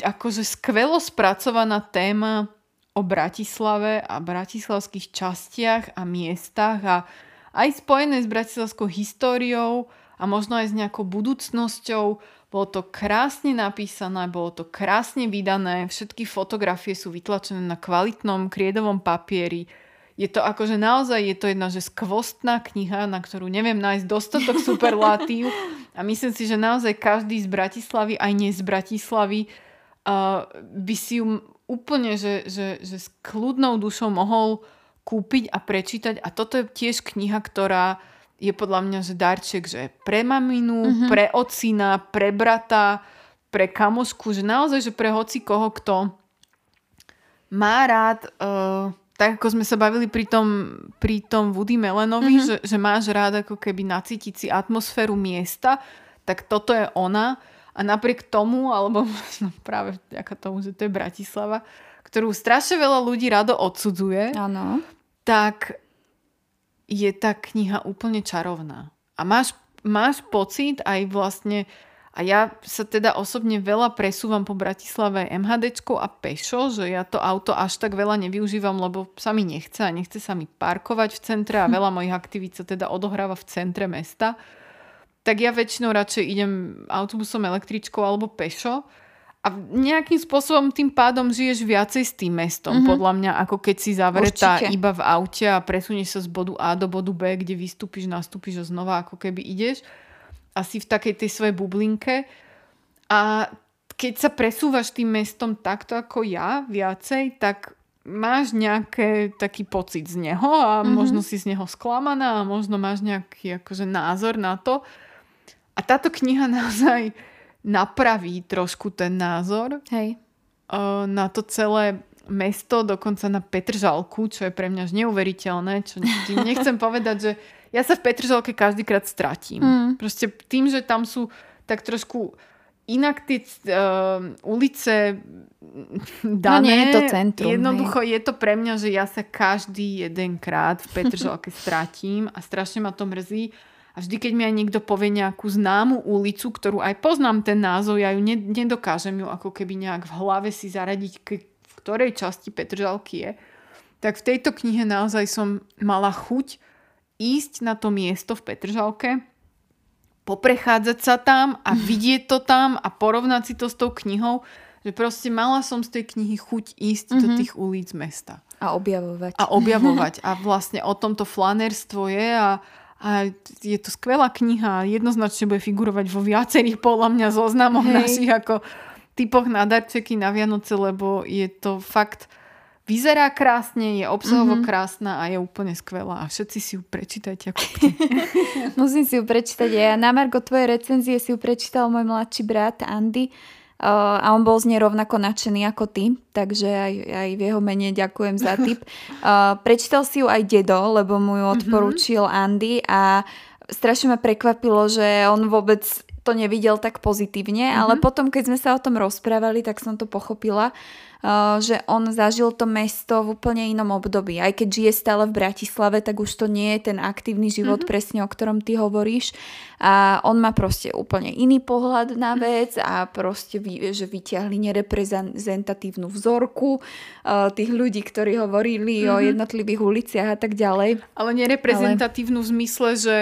akože skvelo spracovaná téma o Bratislave a bratislavských častiach a miestach a aj spojené s bratislavskou históriou a možno aj s nejakou budúcnosťou. Bolo to krásne napísané, bolo to krásne vydané, všetky fotografie sú vytlačené na kvalitnom kriedovom papieri. Je to akože naozaj je to jedna že skvostná kniha, na ktorú neviem nájsť dostatok superlatív. A myslím si, že naozaj každý z Bratislavy, aj nie z Bratislavy, uh, by si ju úplne, že, že, že s kľudnou dušou mohol kúpiť a prečítať. A toto je tiež kniha, ktorá je podľa mňa, že darček, že pre maminu, mm-hmm. pre ocina, pre brata, pre kamošku, že naozaj, že pre hoci koho, kto má rád uh, tak ako sme sa bavili pri tom, pri tom Woody Melenovi, mm-hmm. že, že máš rád ako keby nacítiť si atmosféru miesta, tak toto je ona. A napriek tomu, alebo no práve vďaka tomu, že to je Bratislava, ktorú strašne veľa ľudí rado odsudzuje, ano. tak je tá kniha úplne čarovná. A máš, máš pocit aj vlastne a ja sa teda osobne veľa presúvam po Bratislave MHD a pešo, že ja to auto až tak veľa nevyužívam, lebo sa mi nechce a nechce sa mi parkovať v centre a veľa mojich aktivít sa teda odohráva v centre mesta. Tak ja väčšinou radšej idem autobusom, električkou alebo pešo. A nejakým spôsobom tým pádom žiješ viacej s tým mestom, mm-hmm. podľa mňa, ako keď si zavretá Určite. iba v aute a presunieš sa z bodu A do bodu B, kde vystúpiš, nastúpiš a znova ako keby ideš asi v takej tej svojej bublinke. A keď sa presúvaš tým mestom takto ako ja viacej, tak máš nejaký taký pocit z neho a mm-hmm. možno si z neho sklamaná a možno máš nejaký akože názor na to. A táto kniha naozaj napraví trošku ten názor Hej. na to celé mesto, dokonca na Petržalku, čo je pre mňa neuveriteľné. Čo tým nechcem povedať, že ja sa v Petržalke každýkrát stratím. Mm. Proste tým, že tam sú tak trošku inak tie uh, ulice dané. No nie je to centrum. Jednoducho hej. je to pre mňa, že ja sa každý jedenkrát v Petržalke stratím a strašne ma to mrzí. A vždy, keď mi aj niekto povie nejakú známu ulicu, ktorú aj poznám ten názov, ja ju ne, nedokážem ju ako keby nejak v hlave si zaradiť, k, v ktorej časti Petržalky je, tak v tejto knihe naozaj som mala chuť ísť na to miesto v Petržalke, poprechádzať sa tam a vidieť to tam a porovnať si to s tou knihou, že proste mala som z tej knihy chuť ísť mm-hmm. do mhm. tých ulic mesta. A objavovať. A objavovať. A vlastne o tomto flanerstvo je a, a je to skvelá kniha. Jednoznačne bude figurovať vo viacerých podľa mňa zoznamoch Hej. našich ako typoch na darčeky na Vianoce, lebo je to fakt vyzerá krásne, je obsahovo mm-hmm. krásna a je úplne skvelá. A všetci si ju prečítajte. Musím si ju prečítať. Ja na Margo tvojej recenzie si ju prečítal môj mladší brat Andy. A on bol z nej rovnako nadšený ako ty, takže aj, aj v jeho mene ďakujem za tip. Prečítal si ju aj dedo, lebo mu ju mhm. odporúčil mm-hmm. Andy a strašne ma prekvapilo, že on vôbec to nevidel tak pozitívne, mm-hmm. ale potom, keď sme sa o tom rozprávali, tak som to pochopila. Eh, že on zažil to mesto v úplne inom období. Aj keď žije stále v Bratislave, tak už to nie je ten aktívny život, mm-hmm. presne o ktorom ty hovoríš. A on má proste úplne iný pohľad na mhm. vec a proste, že vyťahli nereprezentatívnu vzorku uh, tých ľudí, ktorí hovorili mm-hmm. o mhm. jednotlivých uliciach a tak ďalej. Ale nereprezentatívnu Ale... v zmysle, že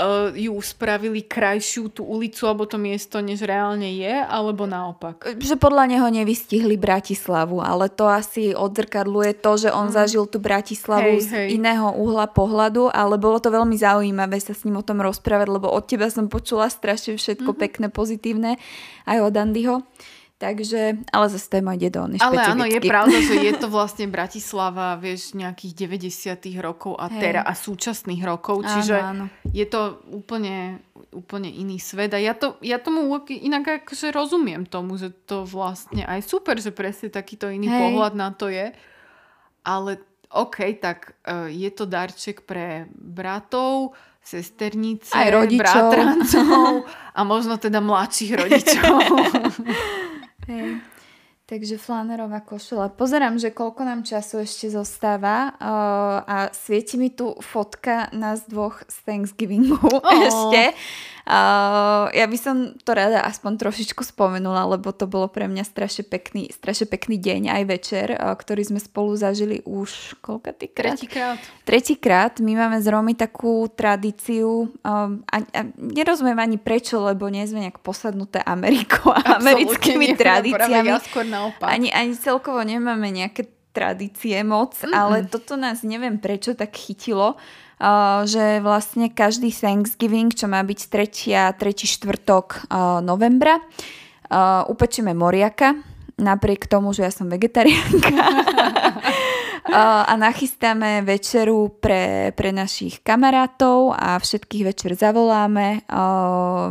uh, ju spravili krajšiu tú ulicu alebo to miesto, než reálne je, alebo naopak? Že podľa neho nevystihli Bratislavu, ale to asi odzrkadluje to, že on mm. zažil tú Bratislavu hej, z hej. iného uhla pohľadu, ale bolo to veľmi zaujímavé sa s ním o tom rozprávať, lebo od teba som počula strašne všetko mm-hmm. pekné, pozitívne aj od Andyho. Takže, ale zase dedo, on je Ale áno, je pravda, že je to vlastne Bratislava, vieš, nejakých 90 rokov a, tera, a súčasných rokov, čiže áno, áno. je to úplne, úplne iný svet a ja, to, ja tomu inak akože rozumiem tomu, že to vlastne aj super, že presne takýto iný Hej. pohľad na to je, ale OK, tak uh, je to darček pre bratov, sesternice, aj rodičov. bratrancov a možno teda mladších rodičov. Hej. Takže flanerová košela. Pozerám, že koľko nám času ešte zostáva uh, a svieti mi tu fotka nás dvoch z Thanksgivingu oh. ešte. Uh, ja by som to rada aspoň trošičku spomenula, lebo to bolo pre mňa strašne pekný, strašne pekný deň aj večer, uh, ktorý sme spolu zažili už koľka krát? Tretíkrát. Tretíkrát. My máme z Romy takú tradíciu um, a, a nerozumiem ani prečo, lebo nie sme nejak posadnuté Amerikou a americkými tradíciami. Ja skôr naopak. Ani, ani celkovo nemáme nejaké tradície moc, mm-hmm. ale toto nás neviem prečo tak chytilo že vlastne každý Thanksgiving, čo má byť 3. 3. štvrtok novembra, upečieme moriaka, napriek tomu, že ja som vegetariánka. a nachystáme večeru pre, pre našich kamarátov a všetkých večer zavoláme.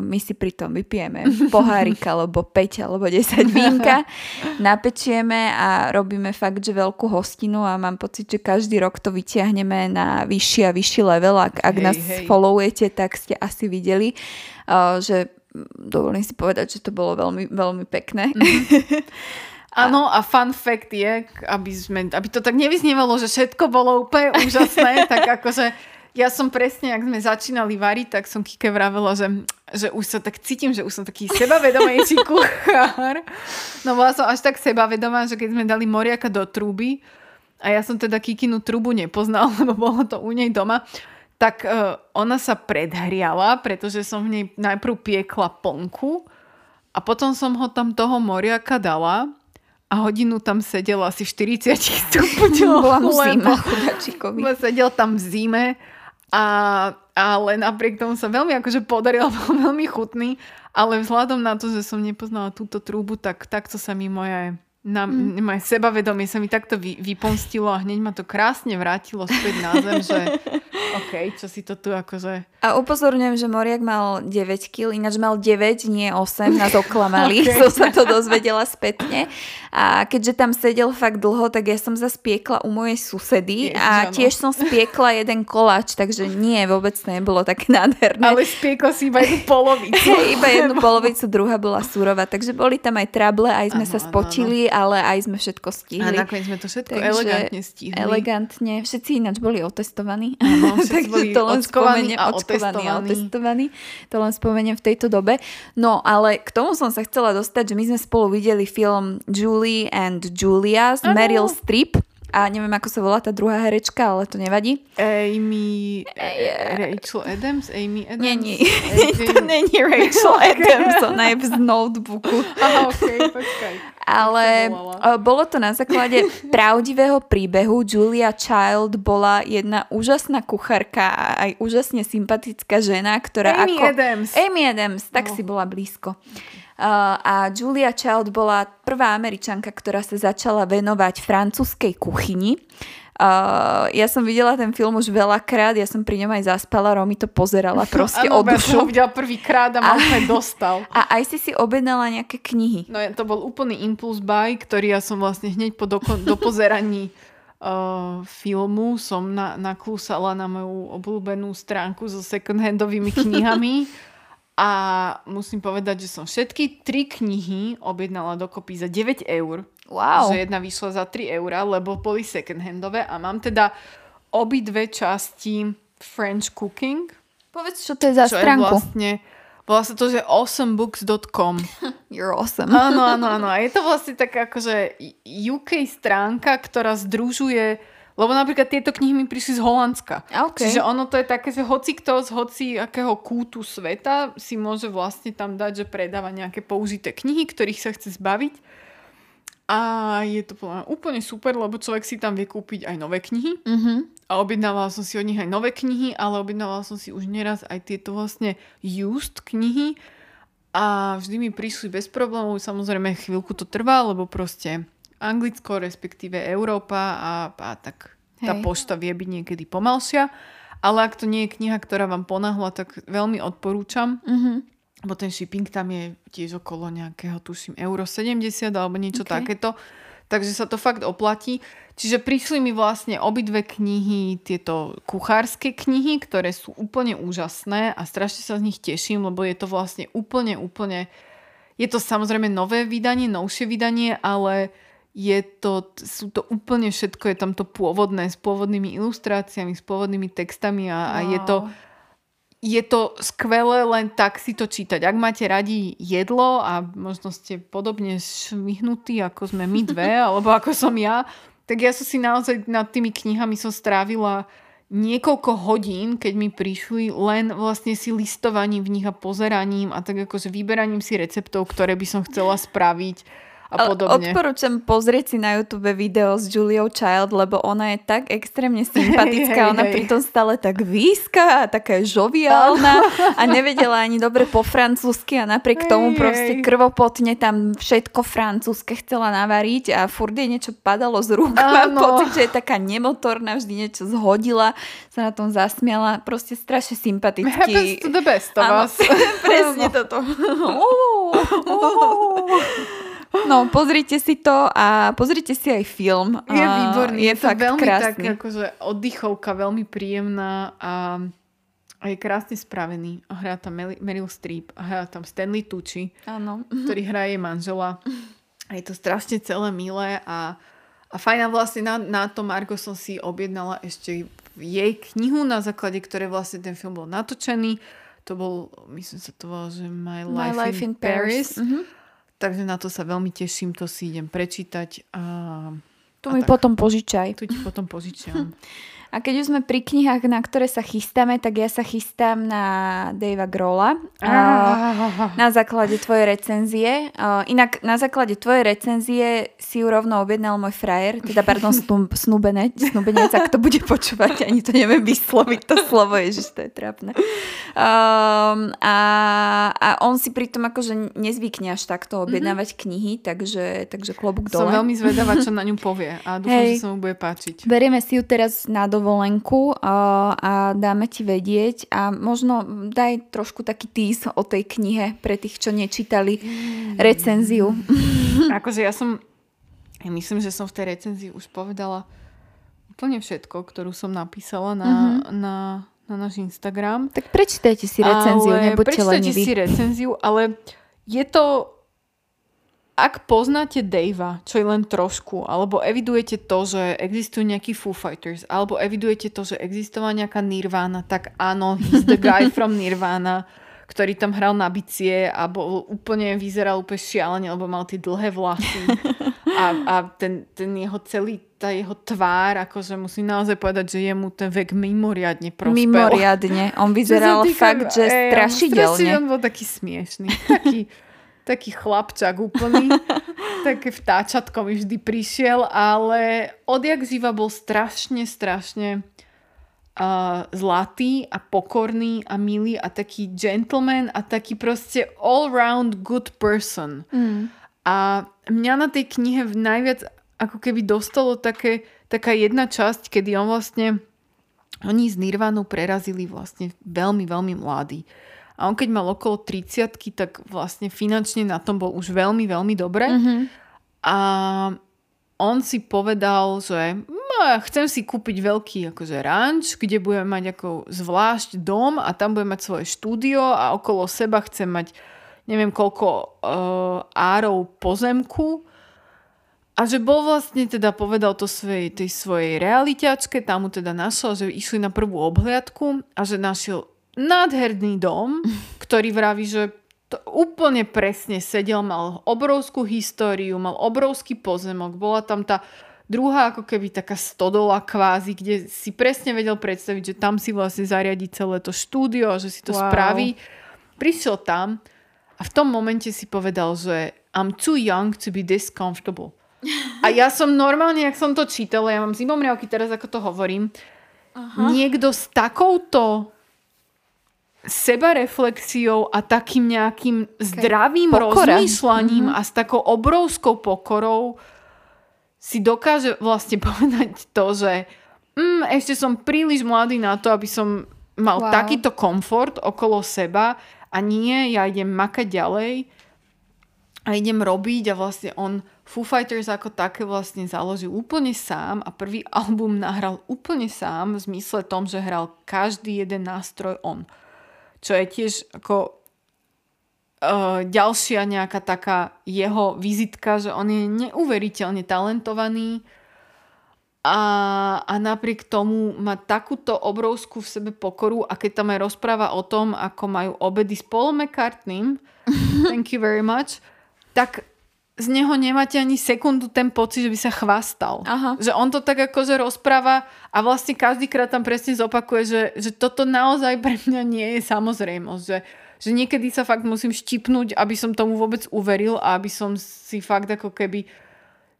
My si pritom vypijeme pohárik alebo 5 alebo 10 vínka, napečieme a robíme fakt, že veľkú hostinu a mám pocit, že každý rok to vyťahneme na vyšší a vyšší level. Ak, ak hej, nás hej. followujete, tak ste asi videli, že dovolím si povedať, že to bolo veľmi, veľmi pekné. Mm-hmm. Áno, a fun fact je, aby, sme, aby to tak nevyznievalo, že všetko bolo úplne úžasné, tak akože ja som presne, ak sme začínali variť, tak som Kike vravela, že, že už sa tak cítim, že už som taký sebavedomejší kuchár. No bola som až tak sebavedomá, že keď sme dali moriaka do trúby, a ja som teda Kikinu trubu nepoznal, lebo bolo to u nej doma, tak uh, ona sa predhriala, pretože som v nej najprv piekla plnku a potom som ho tam toho moriaka dala a hodinu tam sedel asi 40 stupňov. Bola mu zima, chudačikovi. Sedel tam v zime a, ale napriek tomu sa veľmi akože podaril, bol veľmi chutný, ale vzhľadom na to, že som nepoznala túto trúbu, tak takto sa mi moje na, mm. moje sebavedomie sa mi takto vy, vypomstilo a hneď ma to krásne vrátilo späť na zem, že OK, čo si to tu akože... A upozorňujem, že Moriak mal 9 kg, ináč mal 9, nie 8, nás oklamali, okay. som sa to dozvedela spätne. A keďže tam sedel fakt dlho, tak ja som zaspiekla u mojej susedy Jež, a tiež som spiekla jeden koláč, takže nie, vôbec to nebolo také nádherné. Ale spiekla si iba jednu polovicu. iba jednu polovicu, druhá bola surová, takže boli tam aj trable, aj sme ano, sa spotili, ano, ano. Ale aj sme všetko stihli. A nakoniec sme to všetko takže elegantne stihli. Elegantne, všetci ináč boli otestovaní. Ano, Takže to len spomeniem, a očkovaní a otestovaní. To len spomeniem v tejto dobe. No, ale k tomu som sa chcela dostať, že my sme spolu videli film Julie and Julia s Meryl Streep a neviem, ako sa volá tá druhá herečka, ale to nevadí. Amy... Rachel Adams? Amy Adams? Nie, nie. to není Rachel Adams, ona je z notebooku. Aha, okay, počkaj. Ale bolo to na základe pravdivého príbehu. Julia Child bola jedna úžasná kuchárka a aj úžasne sympatická žena, ktorá Amy ako... Adams. Amy Adams, tak no. si bola blízko. Okay. Uh, a Julia Child bola prvá američanka, ktorá sa začala venovať francúzskej kuchyni. Uh, ja som videla ten film už veľakrát, ja som pri ňom aj zaspala, Romy to pozerala proste ano, od dušu. som videla prvýkrát a ma dostal. A aj si si objednala nejaké knihy. No to bol úplný impuls buy, ktorý ja som vlastne hneď po doko- dopozeraní uh, filmu som na, naklúsala na moju obľúbenú stránku so second-handovými knihami A musím povedať, že som všetky tri knihy objednala dokopy za 9 eur. Wow. Že jedna vyšla za 3 eur, lebo boli second handové a mám teda obidve časti French Cooking. Povedz, čo to je za čo stránku. Je vlastne, volá sa to, že awesomebooks.com. You're awesome. Áno, áno, áno. A je to vlastne taká akože UK stránka, ktorá združuje lebo napríklad tieto knihy mi prišli z Holandska. Okay. Čiže ono to je také, že hoci kto z hoci akého kútu sveta si môže vlastne tam dať, že predáva nejaké použité knihy, ktorých sa chce zbaviť. A je to úplne super, lebo človek si tam vie kúpiť aj nové knihy. Uh-huh. A objednávala som si od nich aj nové knihy, ale objednávala som si už neraz aj tieto vlastne used knihy. A vždy mi prišli bez problémov. Samozrejme chvíľku to trvá, lebo proste Anglicko, respektíve Európa a, a tak tá Hej. pošta vie byť niekedy pomalšia. Ale ak to nie je kniha, ktorá vám ponahla, tak veľmi odporúčam. Uh-huh. Bo ten shipping tam je tiež okolo nejakého, tuším, euro 70 alebo niečo okay. takéto. Takže sa to fakt oplatí. Čiže prišli mi vlastne obidve knihy, tieto kuchárske knihy, ktoré sú úplne úžasné a strašne sa z nich teším, lebo je to vlastne úplne, úplne je to samozrejme nové vydanie, novšie vydanie, ale je to, sú to úplne všetko, je tam to pôvodné s pôvodnými ilustráciami, s pôvodnými textami a, wow. a je to je to skvelé len tak si to čítať. Ak máte radi jedlo a možno ste podobne šmihnutí, ako sme my dve, alebo ako som ja, tak ja som si naozaj nad tými knihami som strávila niekoľko hodín, keď mi prišli, len vlastne si listovaním v nich a pozeraním a tak akože vyberaním si receptov, ktoré by som chcela spraviť a podobne. Odporúčam pozrieť si na YouTube video s Juliou Child, lebo ona je tak extrémne sympatická, hey, ona hey. pritom stále tak výska a taká žoviálna a nevedela ani dobre po francúzsky a napriek hey, tomu proste krvopotne tam všetko francúzske chcela navariť a furt jej niečo padalo z rúk. Mám pocit, že je taká nemotorná, vždy niečo zhodila, sa na tom zasmiala, proste strašne sympatický. Happens to the best of us. presne toto. oh, oh. No, pozrite si to a pozrite si aj film. Je výborný. Je, je fakt veľmi krásny. tak, akože oddychovka, veľmi príjemná a, a je krásne spravený. A hrá tam Meryl Streep a hrá tam Stanley Tucci, Áno. ktorý hrá jej manžela. A je to strašne celé milé a, a fajná vlastne na, na to Margo som si objednala ešte jej knihu, na základe ktorej vlastne ten film bol natočený. To bol, myslím sa to volá, že My Life, My Life in, in Paris. Paris. Mm-hmm. Takže na to sa veľmi teším, to si idem prečítať. A, tu a mi tak. potom požičaj. Tu ti potom požičiam. A keď už sme pri knihách, na ktoré sa chystáme, tak ja sa chystám na Davea Grola. Ah. Na základe tvojej recenzie. Inak na základe tvojej recenzie si ju rovno objednal môj frajer, teda pardon, snub, snubenec, snubenec, ak to bude počúvať, ani to neviem vysloviť to slovo, ježiš, to je trápne. Um, a, a on si pritom akože nezvykne až takto objednávať mm-hmm. knihy, takže, takže klobúk dole. Som veľmi zvedavá, čo na ňu povie a dúfam, Hej, že sa mu bude páčiť. Berieme si ju teraz na dovolenku a, dáme ti vedieť a možno daj trošku taký tís o tej knihe pre tých, čo nečítali recenziu. Akože ja som, ja myslím, že som v tej recenzii už povedala úplne všetko, ktorú som napísala na, mm-hmm. na, na náš Instagram. Tak prečítajte si recenziu, ale nebuďte Prečítajte si recenziu, ale je to ak poznáte Davea, čo je len trošku, alebo evidujete to, že existujú nejakí Foo Fighters, alebo evidujete to, že existovala nejaká Nirvana, tak áno, he's the guy from Nirvana, ktorý tam hral na bicie a bol úplne, vyzeral úplne šialene, lebo mal tie dlhé vlasy. A, a ten, ten jeho celý, tá jeho tvár, akože musím naozaj povedať, že jemu ten vek mimoriadne prospel. Mimoriadne. On vyzeral fakt, že strašidelne. On bol taký smiešný. Taký, taký chlapčak úplný. Také vtáčatko mi vždy prišiel, ale odjak živa bol strašne, strašne uh, zlatý a pokorný a milý a taký gentleman a taký proste all-round good person. Mm. A mňa na tej knihe najviac ako keby dostalo také, taká jedna časť, kedy on vlastne oni z Nirvanu prerazili vlastne veľmi, veľmi mladý. A on keď mal okolo 30 tak vlastne finančne na tom bol už veľmi, veľmi dobre. Mm-hmm. A on si povedal, že no, chcem si kúpiť veľký akože ranč, kde budem mať ako zvlášť dom a tam budem mať svoje štúdio a okolo seba chcem mať neviem koľko uh, árov pozemku. A že bol vlastne teda povedal to svojej, tej svojej realitiačke, tam mu teda našiel, že išli na prvú obhliadku a že našiel nádherný dom, ktorý vraví, že to úplne presne sedel, mal obrovskú históriu, mal obrovský pozemok, bola tam tá druhá ako keby taká stodola kvázi, kde si presne vedel predstaviť, že tam si vlastne zariadi celé to štúdio, že si to wow. spraví. Prišiel tam a v tom momente si povedal, že I'm too young to be this comfortable. A ja som normálne, jak som to čítala, ja mám zimomriavky teraz, ako to hovorím, Aha. niekto s takouto sebareflexiou a takým nejakým zdravým Pokora. rozmýšľaním mm-hmm. a s takou obrovskou pokorou si dokáže vlastne povedať to, že mm, ešte som príliš mladý na to, aby som mal wow. takýto komfort okolo seba a nie, ja idem makať ďalej a idem robiť a vlastne on Foo Fighters ako také vlastne založil úplne sám a prvý album nahral úplne sám v zmysle tom, že hral každý jeden nástroj on čo je tiež ako uh, ďalšia nejaká taká jeho vizitka, že on je neuveriteľne talentovaný a, a napriek tomu má takúto obrovskú v sebe pokoru a keď tam aj rozpráva o tom, ako majú obedy s Paulom McCartneym, thank you very much, tak z neho nemáte ani sekundu ten pocit, že by sa chvastal. Aha. Že on to tak akože rozpráva a vlastne každýkrát tam presne zopakuje, že, že toto naozaj pre mňa nie je samozrejmosť. Že, že niekedy sa fakt musím štipnúť, aby som tomu vôbec uveril a aby som si fakt ako keby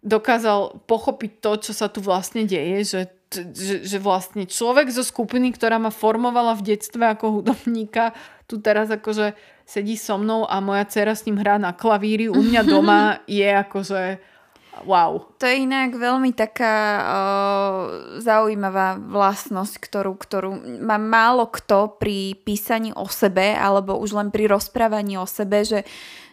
dokázal pochopiť to, čo sa tu vlastne deje, že, že, že vlastne človek zo skupiny, ktorá ma formovala v detstve ako hudobníka, tu teraz akože sedí so mnou a moja dcera s ním hrá na klavíri u mňa doma je akože wow. To je inak veľmi taká o, zaujímavá vlastnosť, ktorú, ktorú má málo kto pri písaní o sebe alebo už len pri rozprávaní o sebe, že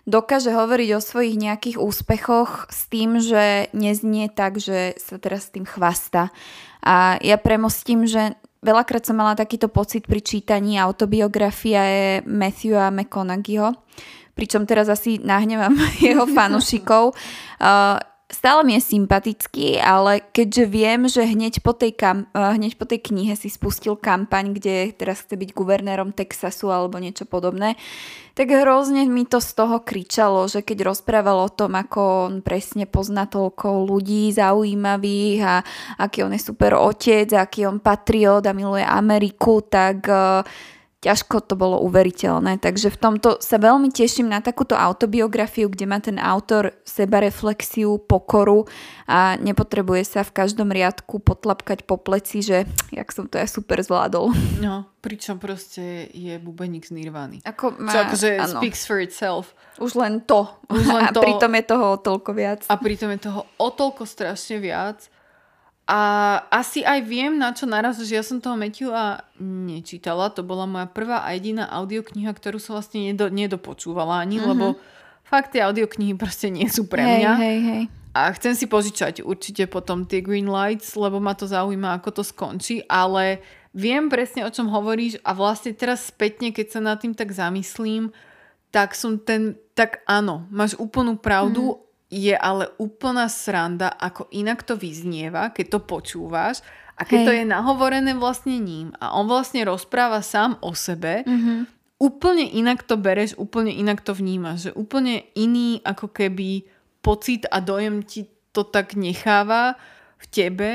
dokáže hovoriť o svojich nejakých úspechoch s tým, že neznie tak, že sa teraz s tým chvasta. A ja premostím, že veľakrát som mala takýto pocit pri čítaní autobiografie Matthewa McConaugheyho, pričom teraz asi nahnevam jeho fanušikov. Uh, stále mi je sympatický, ale keďže viem, že hneď po, tej kam, uh, hneď po tej knihe si spustil kampaň, kde teraz chce byť guvernérom Texasu alebo niečo podobné, tak hrozne mi to z toho kričalo, že keď rozprával o tom, ako on presne pozná toľko ľudí zaujímavých a aký on je super otec, aký on patriot a miluje Ameriku, tak uh, ťažko to bolo uveriteľné. Takže v tomto sa veľmi teším na takúto autobiografiu, kde má ten autor sebareflexiu, pokoru a nepotrebuje sa v každom riadku potlapkať po pleci, že jak som to ja super zvládol. No, pričom proste je bubeník z Nirvany. Ako má, Čo akože áno. speaks for itself. Už len to. Už len to. A pritom je toho o toľko viac. A pritom je toho o toľko strašne viac. A asi aj viem, na čo naraz, že ja som toho Matthewa nečítala. To bola moja prvá a jediná audiokniha, ktorú som vlastne nedo, nedopočúvala ani, mm-hmm. lebo fakt tie audioknihy proste nie sú pre mňa. Hej, hej, hej. A chcem si požičať určite potom tie Green Lights, lebo ma to zaujíma, ako to skončí, ale viem presne, o čom hovoríš a vlastne teraz spätne, keď sa nad tým tak zamyslím, tak som ten, tak áno, máš úplnú pravdu, mm je ale úplná sranda, ako inak to vyznieva, keď to počúvaš a keď Hej. to je nahovorené vlastne ním a on vlastne rozpráva sám o sebe, mm-hmm. úplne inak to bereš, úplne inak to vnímaš, že úplne iný ako keby pocit a dojem ti to tak necháva v tebe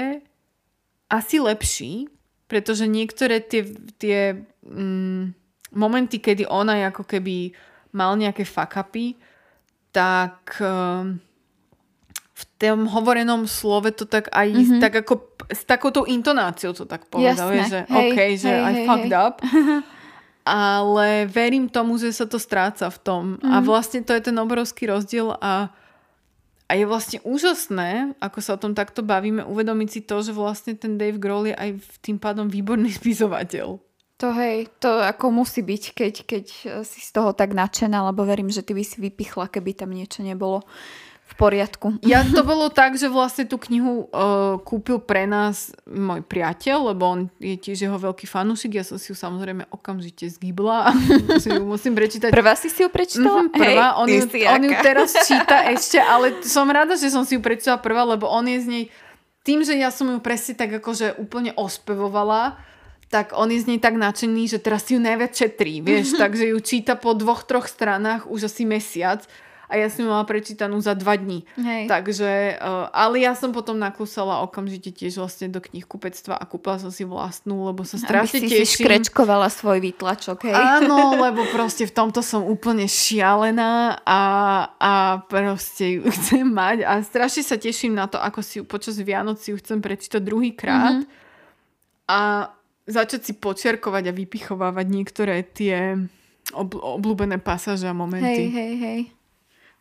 asi lepší, pretože niektoré tie, tie mm, momenty, kedy ona je ako keby mal nejaké fakapy, tak uh, v tom hovorenom slove to tak aj mm-hmm. tak ako s takouto intonáciou to tak povedal, Jasné. že hej, OK, že hej, I hej, fucked hej. up. Ale verím tomu, že sa to stráca v tom. Mm. A Mhm. vlastne to je ten obrovský rozdiel a, a je vlastne úžasné, ako sa o tom takto bavíme, uvedomiť si to, že vlastne ten Dave Grohl je aj tým pádom výborný spisovateľ. To hej, to ako musí byť, keď, keď si z toho tak nadšená, lebo verím, že ty by si vypichla, keby tam niečo nebolo v poriadku. Ja to bolo tak, že vlastne tú knihu uh, kúpil pre nás môj priateľ, lebo on je tiež jeho veľký fanúšik. Ja som si ju samozrejme okamžite zgibla a si ju musím prečítať. Prvá si si ju prečítala? Mhm, prvá, Hej, on, ju, on ju teraz číta ešte, ale som rada, že som si ju prečítala prvá, lebo on je z nej, tým, že ja som ju presne tak akože úplne ospevovala, tak on je z nej tak nadšený, že teraz si ju najviac četrí, vieš, takže ju číta po dvoch, troch stranách už asi mesiac a ja som ju mala prečítanú za dva dní. Hej. Takže, uh, ale ja som potom nakúsala okamžite tiež vlastne do knihkupectva a kúpila som si vlastnú, lebo sa strašne Aby si si teším. škrečkovala svoj výtlačok, hej? Áno, lebo proste v tomto som úplne šialená a, a proste ju chcem mať a strašne sa teším na to, ako si ju počas Vianoc si ju chcem prečítať druhýkrát mm-hmm. a začať si počiarkovať a vypichovávať niektoré tie ob- obľúbené pasáže a momenty. Hej, hej, hej.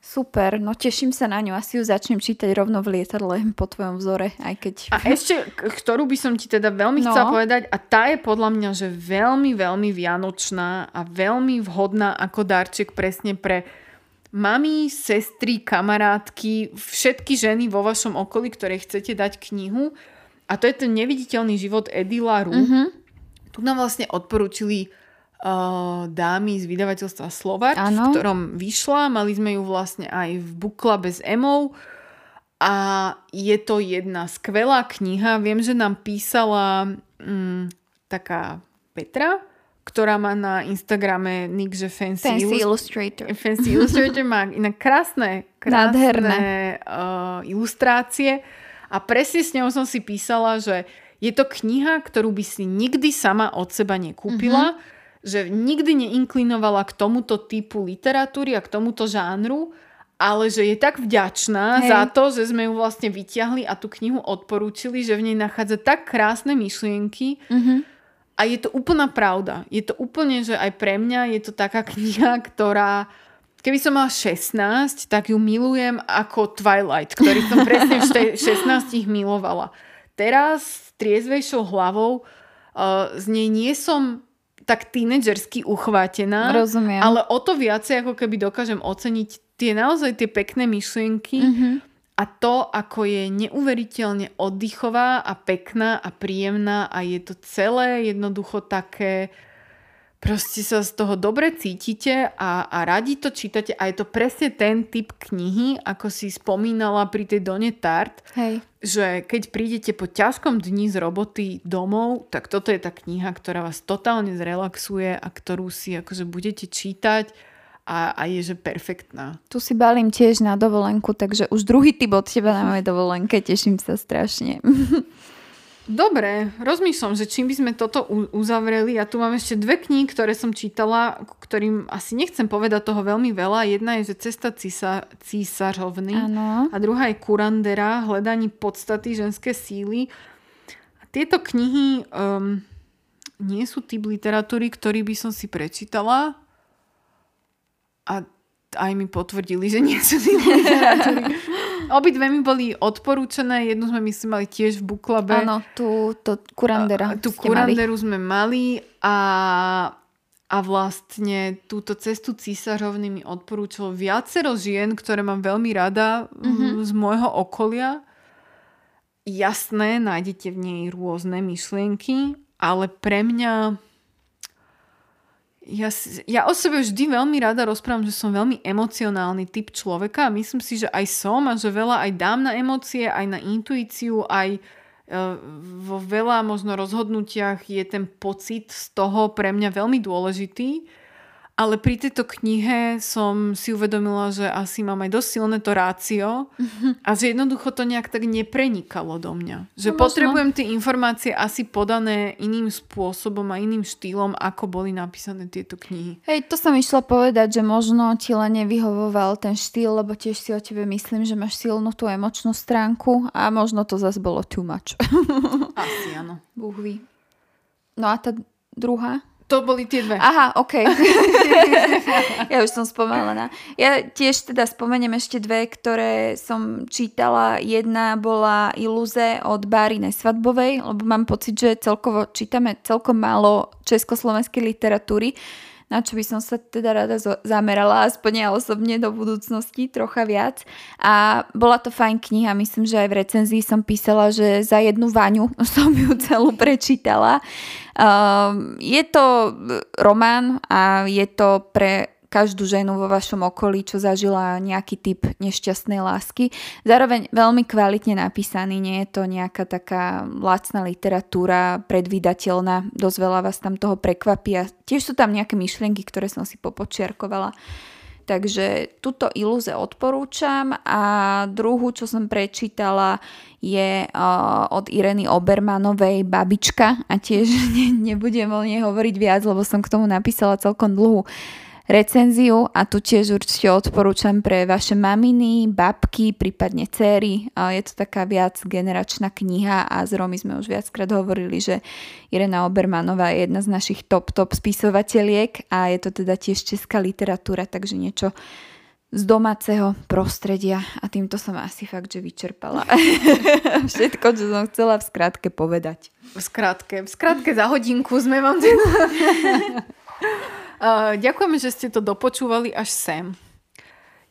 Super, no teším sa na ňu. Asi ju začnem čítať rovno v lietadle po tvojom vzore, aj keď... A ešte, ktorú by som ti teda veľmi No. chcela povedať, a tá je podľa mňa, že veľmi, veľmi vianočná a veľmi vhodná ako darček presne pre mami, sestry, kamarátky, všetky ženy vo vašom okolí, ktoré chcete dať knihu. A to je ten neviditeľný život Eddie LaRue. Mhm. Tu nám vlastne odporúčili uh, dámy z vydavateľstva Slovač, Áno. v ktorom vyšla. Mali sme ju vlastne aj v Bukla bez emov. A je to jedna skvelá kniha. Viem, že nám písala mm, taká Petra, ktorá má na Instagrame nick, že Fancy, Fancy Illust- Illustrator. Fancy Illustrator má inak krásne, krásne uh, ilustrácie a presne s ňou som si písala, že je to kniha, ktorú by si nikdy sama od seba nekúpila, mm-hmm. že nikdy neinklinovala k tomuto typu literatúry a k tomuto žánru, ale že je tak vďačná Hej. za to, že sme ju vlastne vyťahli a tú knihu odporúčili, že v nej nachádza tak krásne myšlienky, Mhm. a je to úplná pravda. Je to úplne, že aj pre mňa je to taká kniha, ktorá keby som mala 16, tak ju milujem ako Twilight, ktorý som presne v šte- 16 milovala. Teraz triezvejšou hlavou uh, z nej nie som tak tínedžersky uchvátená, Rozumiem. ale o to viacej ako keby dokážem oceniť tie naozaj tie pekné myšlienky Mhm. a to, ako je neuveriteľne oddychová a pekná a príjemná a je to celé jednoducho také proste sa z toho dobre cítite a, a radi to čítate a je to presne ten typ knihy, ako si spomínala pri tej Done Tart, Hej. že keď prídete po ťažkom dni z roboty domov, tak toto je tá kniha, ktorá vás totálne zrelaxuje a ktorú si akože budete čítať a, a je že perfektná. Tu si balím tiež na dovolenku, takže už druhý typ od teba na mojej dovolenke, teším sa strašne. Dobre, rozmýšľam, že čím by sme toto uzavreli. Ja tu mám ešte dve knihy, ktoré som čítala, ktorým asi nechcem povedať toho veľmi veľa. Jedna je, že Cesta císa- císařovny Áno. a druhá je Kurandera, Hľadaní podstaty ženské síly. A tieto knihy um, nie sú typ literatúry, ktorý by som si prečítala a aj mi potvrdili, že nie sú typ literatúry. Obidve mi boli odporúčané, jednu sme myslím mali tiež v Buklabe. Áno, tu to kurandera. A- Tú ste mali. kuranderu sme mali a, a vlastne túto cestu císařovny mi odporúčalo viacero žien, ktoré mám veľmi rada mm-hmm. z môjho okolia. Jasné, nájdete v nej rôzne myšlienky, ale pre mňa ja, ja o sebe vždy veľmi rada rozprávam, že som veľmi emocionálny typ človeka a myslím si, že aj som a že veľa aj dám na emócie, aj na intuíciu, aj e, vo veľa možno rozhodnutiach je ten pocit z toho pre mňa veľmi dôležitý. Ale pri tejto knihe som si uvedomila, že asi mám aj dosť silné to rácio a že jednoducho to nejak tak neprenikalo do mňa. Že No, potrebujem tie informácie asi podané iným spôsobom a iným štýlom, ako boli napísané tieto knihy. Hej, to som išla povedať, že možno ti len nevyhovoval ten štýl, lebo tiež si o tebe myslím, že máš silnú tú emočnú stránku a možno to zase bolo too much. Asi áno. Búh ví. No a tá druhá? To boli tie dve. Aha, OK. ja už som spomalená. Ja tiež teda spomeniem ešte dve, ktoré som čítala. Jedna bola Iluze od Bárine Svadbovej, lebo mám pocit, že celkovo čítame celkom málo československej literatúry, na čo by som sa teda rada zamerala, aspoň ja osobne do budúcnosti trocha viac. A bola to fajn kniha, myslím, že aj v recenzii som písala, že za jednu vaňu som ju celú prečítala. Um, je to román a je to pre každú ženu vo vašom okolí, čo zažila nejaký typ nešťastnej lásky. Zároveň veľmi kvalitne napísaný, nie je to nejaká taká lacná literatúra, predvídateľná, dosť veľa vás tam toho prekvapí a tiež sú tam nejaké myšlienky, ktoré som si popočiarkovala. Takže túto ilúze odporúčam a druhú, čo som prečítala, je od Ireny Obermanovej Babička a tiež ne, nebudem o nej hovoriť viac, lebo som k tomu napísala celkom dlhú recenziu a tu tiež určite odporúčam pre vaše maminy, babky, prípadne céry. A Je to taká viac generačná kniha a z Romy sme už viackrát hovorili, že Irena Obermanová je jedna z našich top top spisovateľiek a je to teda tiež česká literatúra, takže niečo z domáceho prostredia a týmto som asi fakt, že vyčerpala všetko, čo som chcela v skratke povedať. V skratke, v skratke za hodinku sme vám... Uh, ďakujeme, že ste to dopočúvali až sem.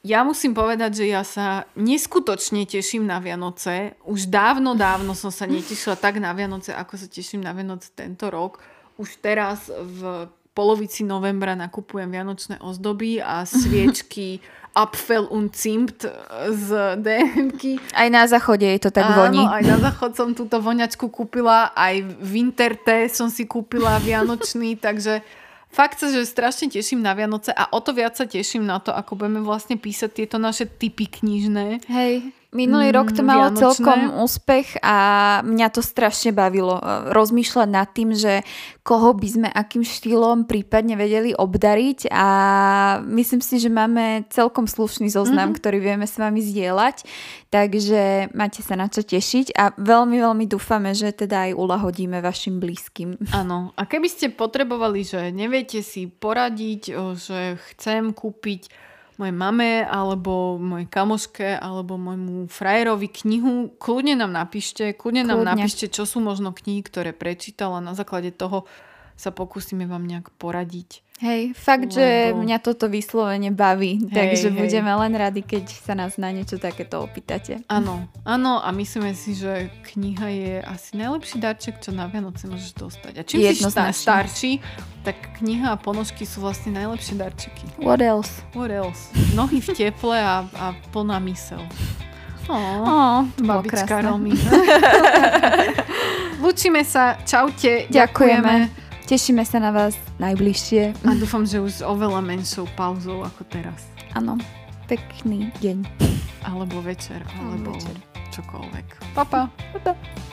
Ja musím povedať, že ja sa neskutočne teším na Vianoce. Už dávno, dávno som sa netešila tak na Vianoce, ako sa teším na Vianoce tento rok. Už teraz v polovici novembra nakupujem vianočné ozdoby a sviečky Apfel und Zimt z DMky. Aj na záchode je to tak voní. Áno, aj na záchod som túto voňačku kúpila, aj Winter Tea som si kúpila vianočný, takže fakt sa, že strašne teším na Vianoce a o to viac sa teším na to, ako budeme vlastne písať tieto naše typy knižné. Hej, Minulý mm, rok to malo Vianočné. celkom úspech a mňa to strašne bavilo e, rozmýšľať nad tým, že koho by sme akým štýlom prípadne vedeli obdariť a myslím si, že máme celkom slušný zoznam, mm-hmm. ktorý vieme s vami zdieľať, takže máte sa na čo tešiť a veľmi, veľmi dúfame, že teda aj ulahodíme vašim blízkym. Áno, a keby ste potrebovali, že neviete si poradiť, že chcem kúpiť mojej mame alebo mojej kamoške alebo môjmu frajerovi knihu, kľudne nám napíšte, kľudne, kľudne nám napíšte, čo sú možno knihy, ktoré prečítala. Na základe toho sa pokúsime vám nejak poradiť. Hej, fakt, Lebo... že mňa toto vyslovene baví, hej, takže hej. budeme len radi, keď sa nás na niečo takéto opýtate. Áno, áno a myslíme si, že kniha je asi najlepší darček, čo na Vianoce môžeš dostať. A čím si starší, tak kniha a ponožky sú vlastne najlepšie darčeky. What else? What else? Nohy v teple a, a plná mysel. Oh, oh, babička Romy. Lúčime sa, čaute, ďakujeme. ďakujeme. Tešíme sa na vás najbližšie. A dúfam, že už s oveľa menšou pauzou ako teraz. Áno, pekný deň. Alebo večer, alebo večer. čokoľvek. Papa. Pa. Pa, pa.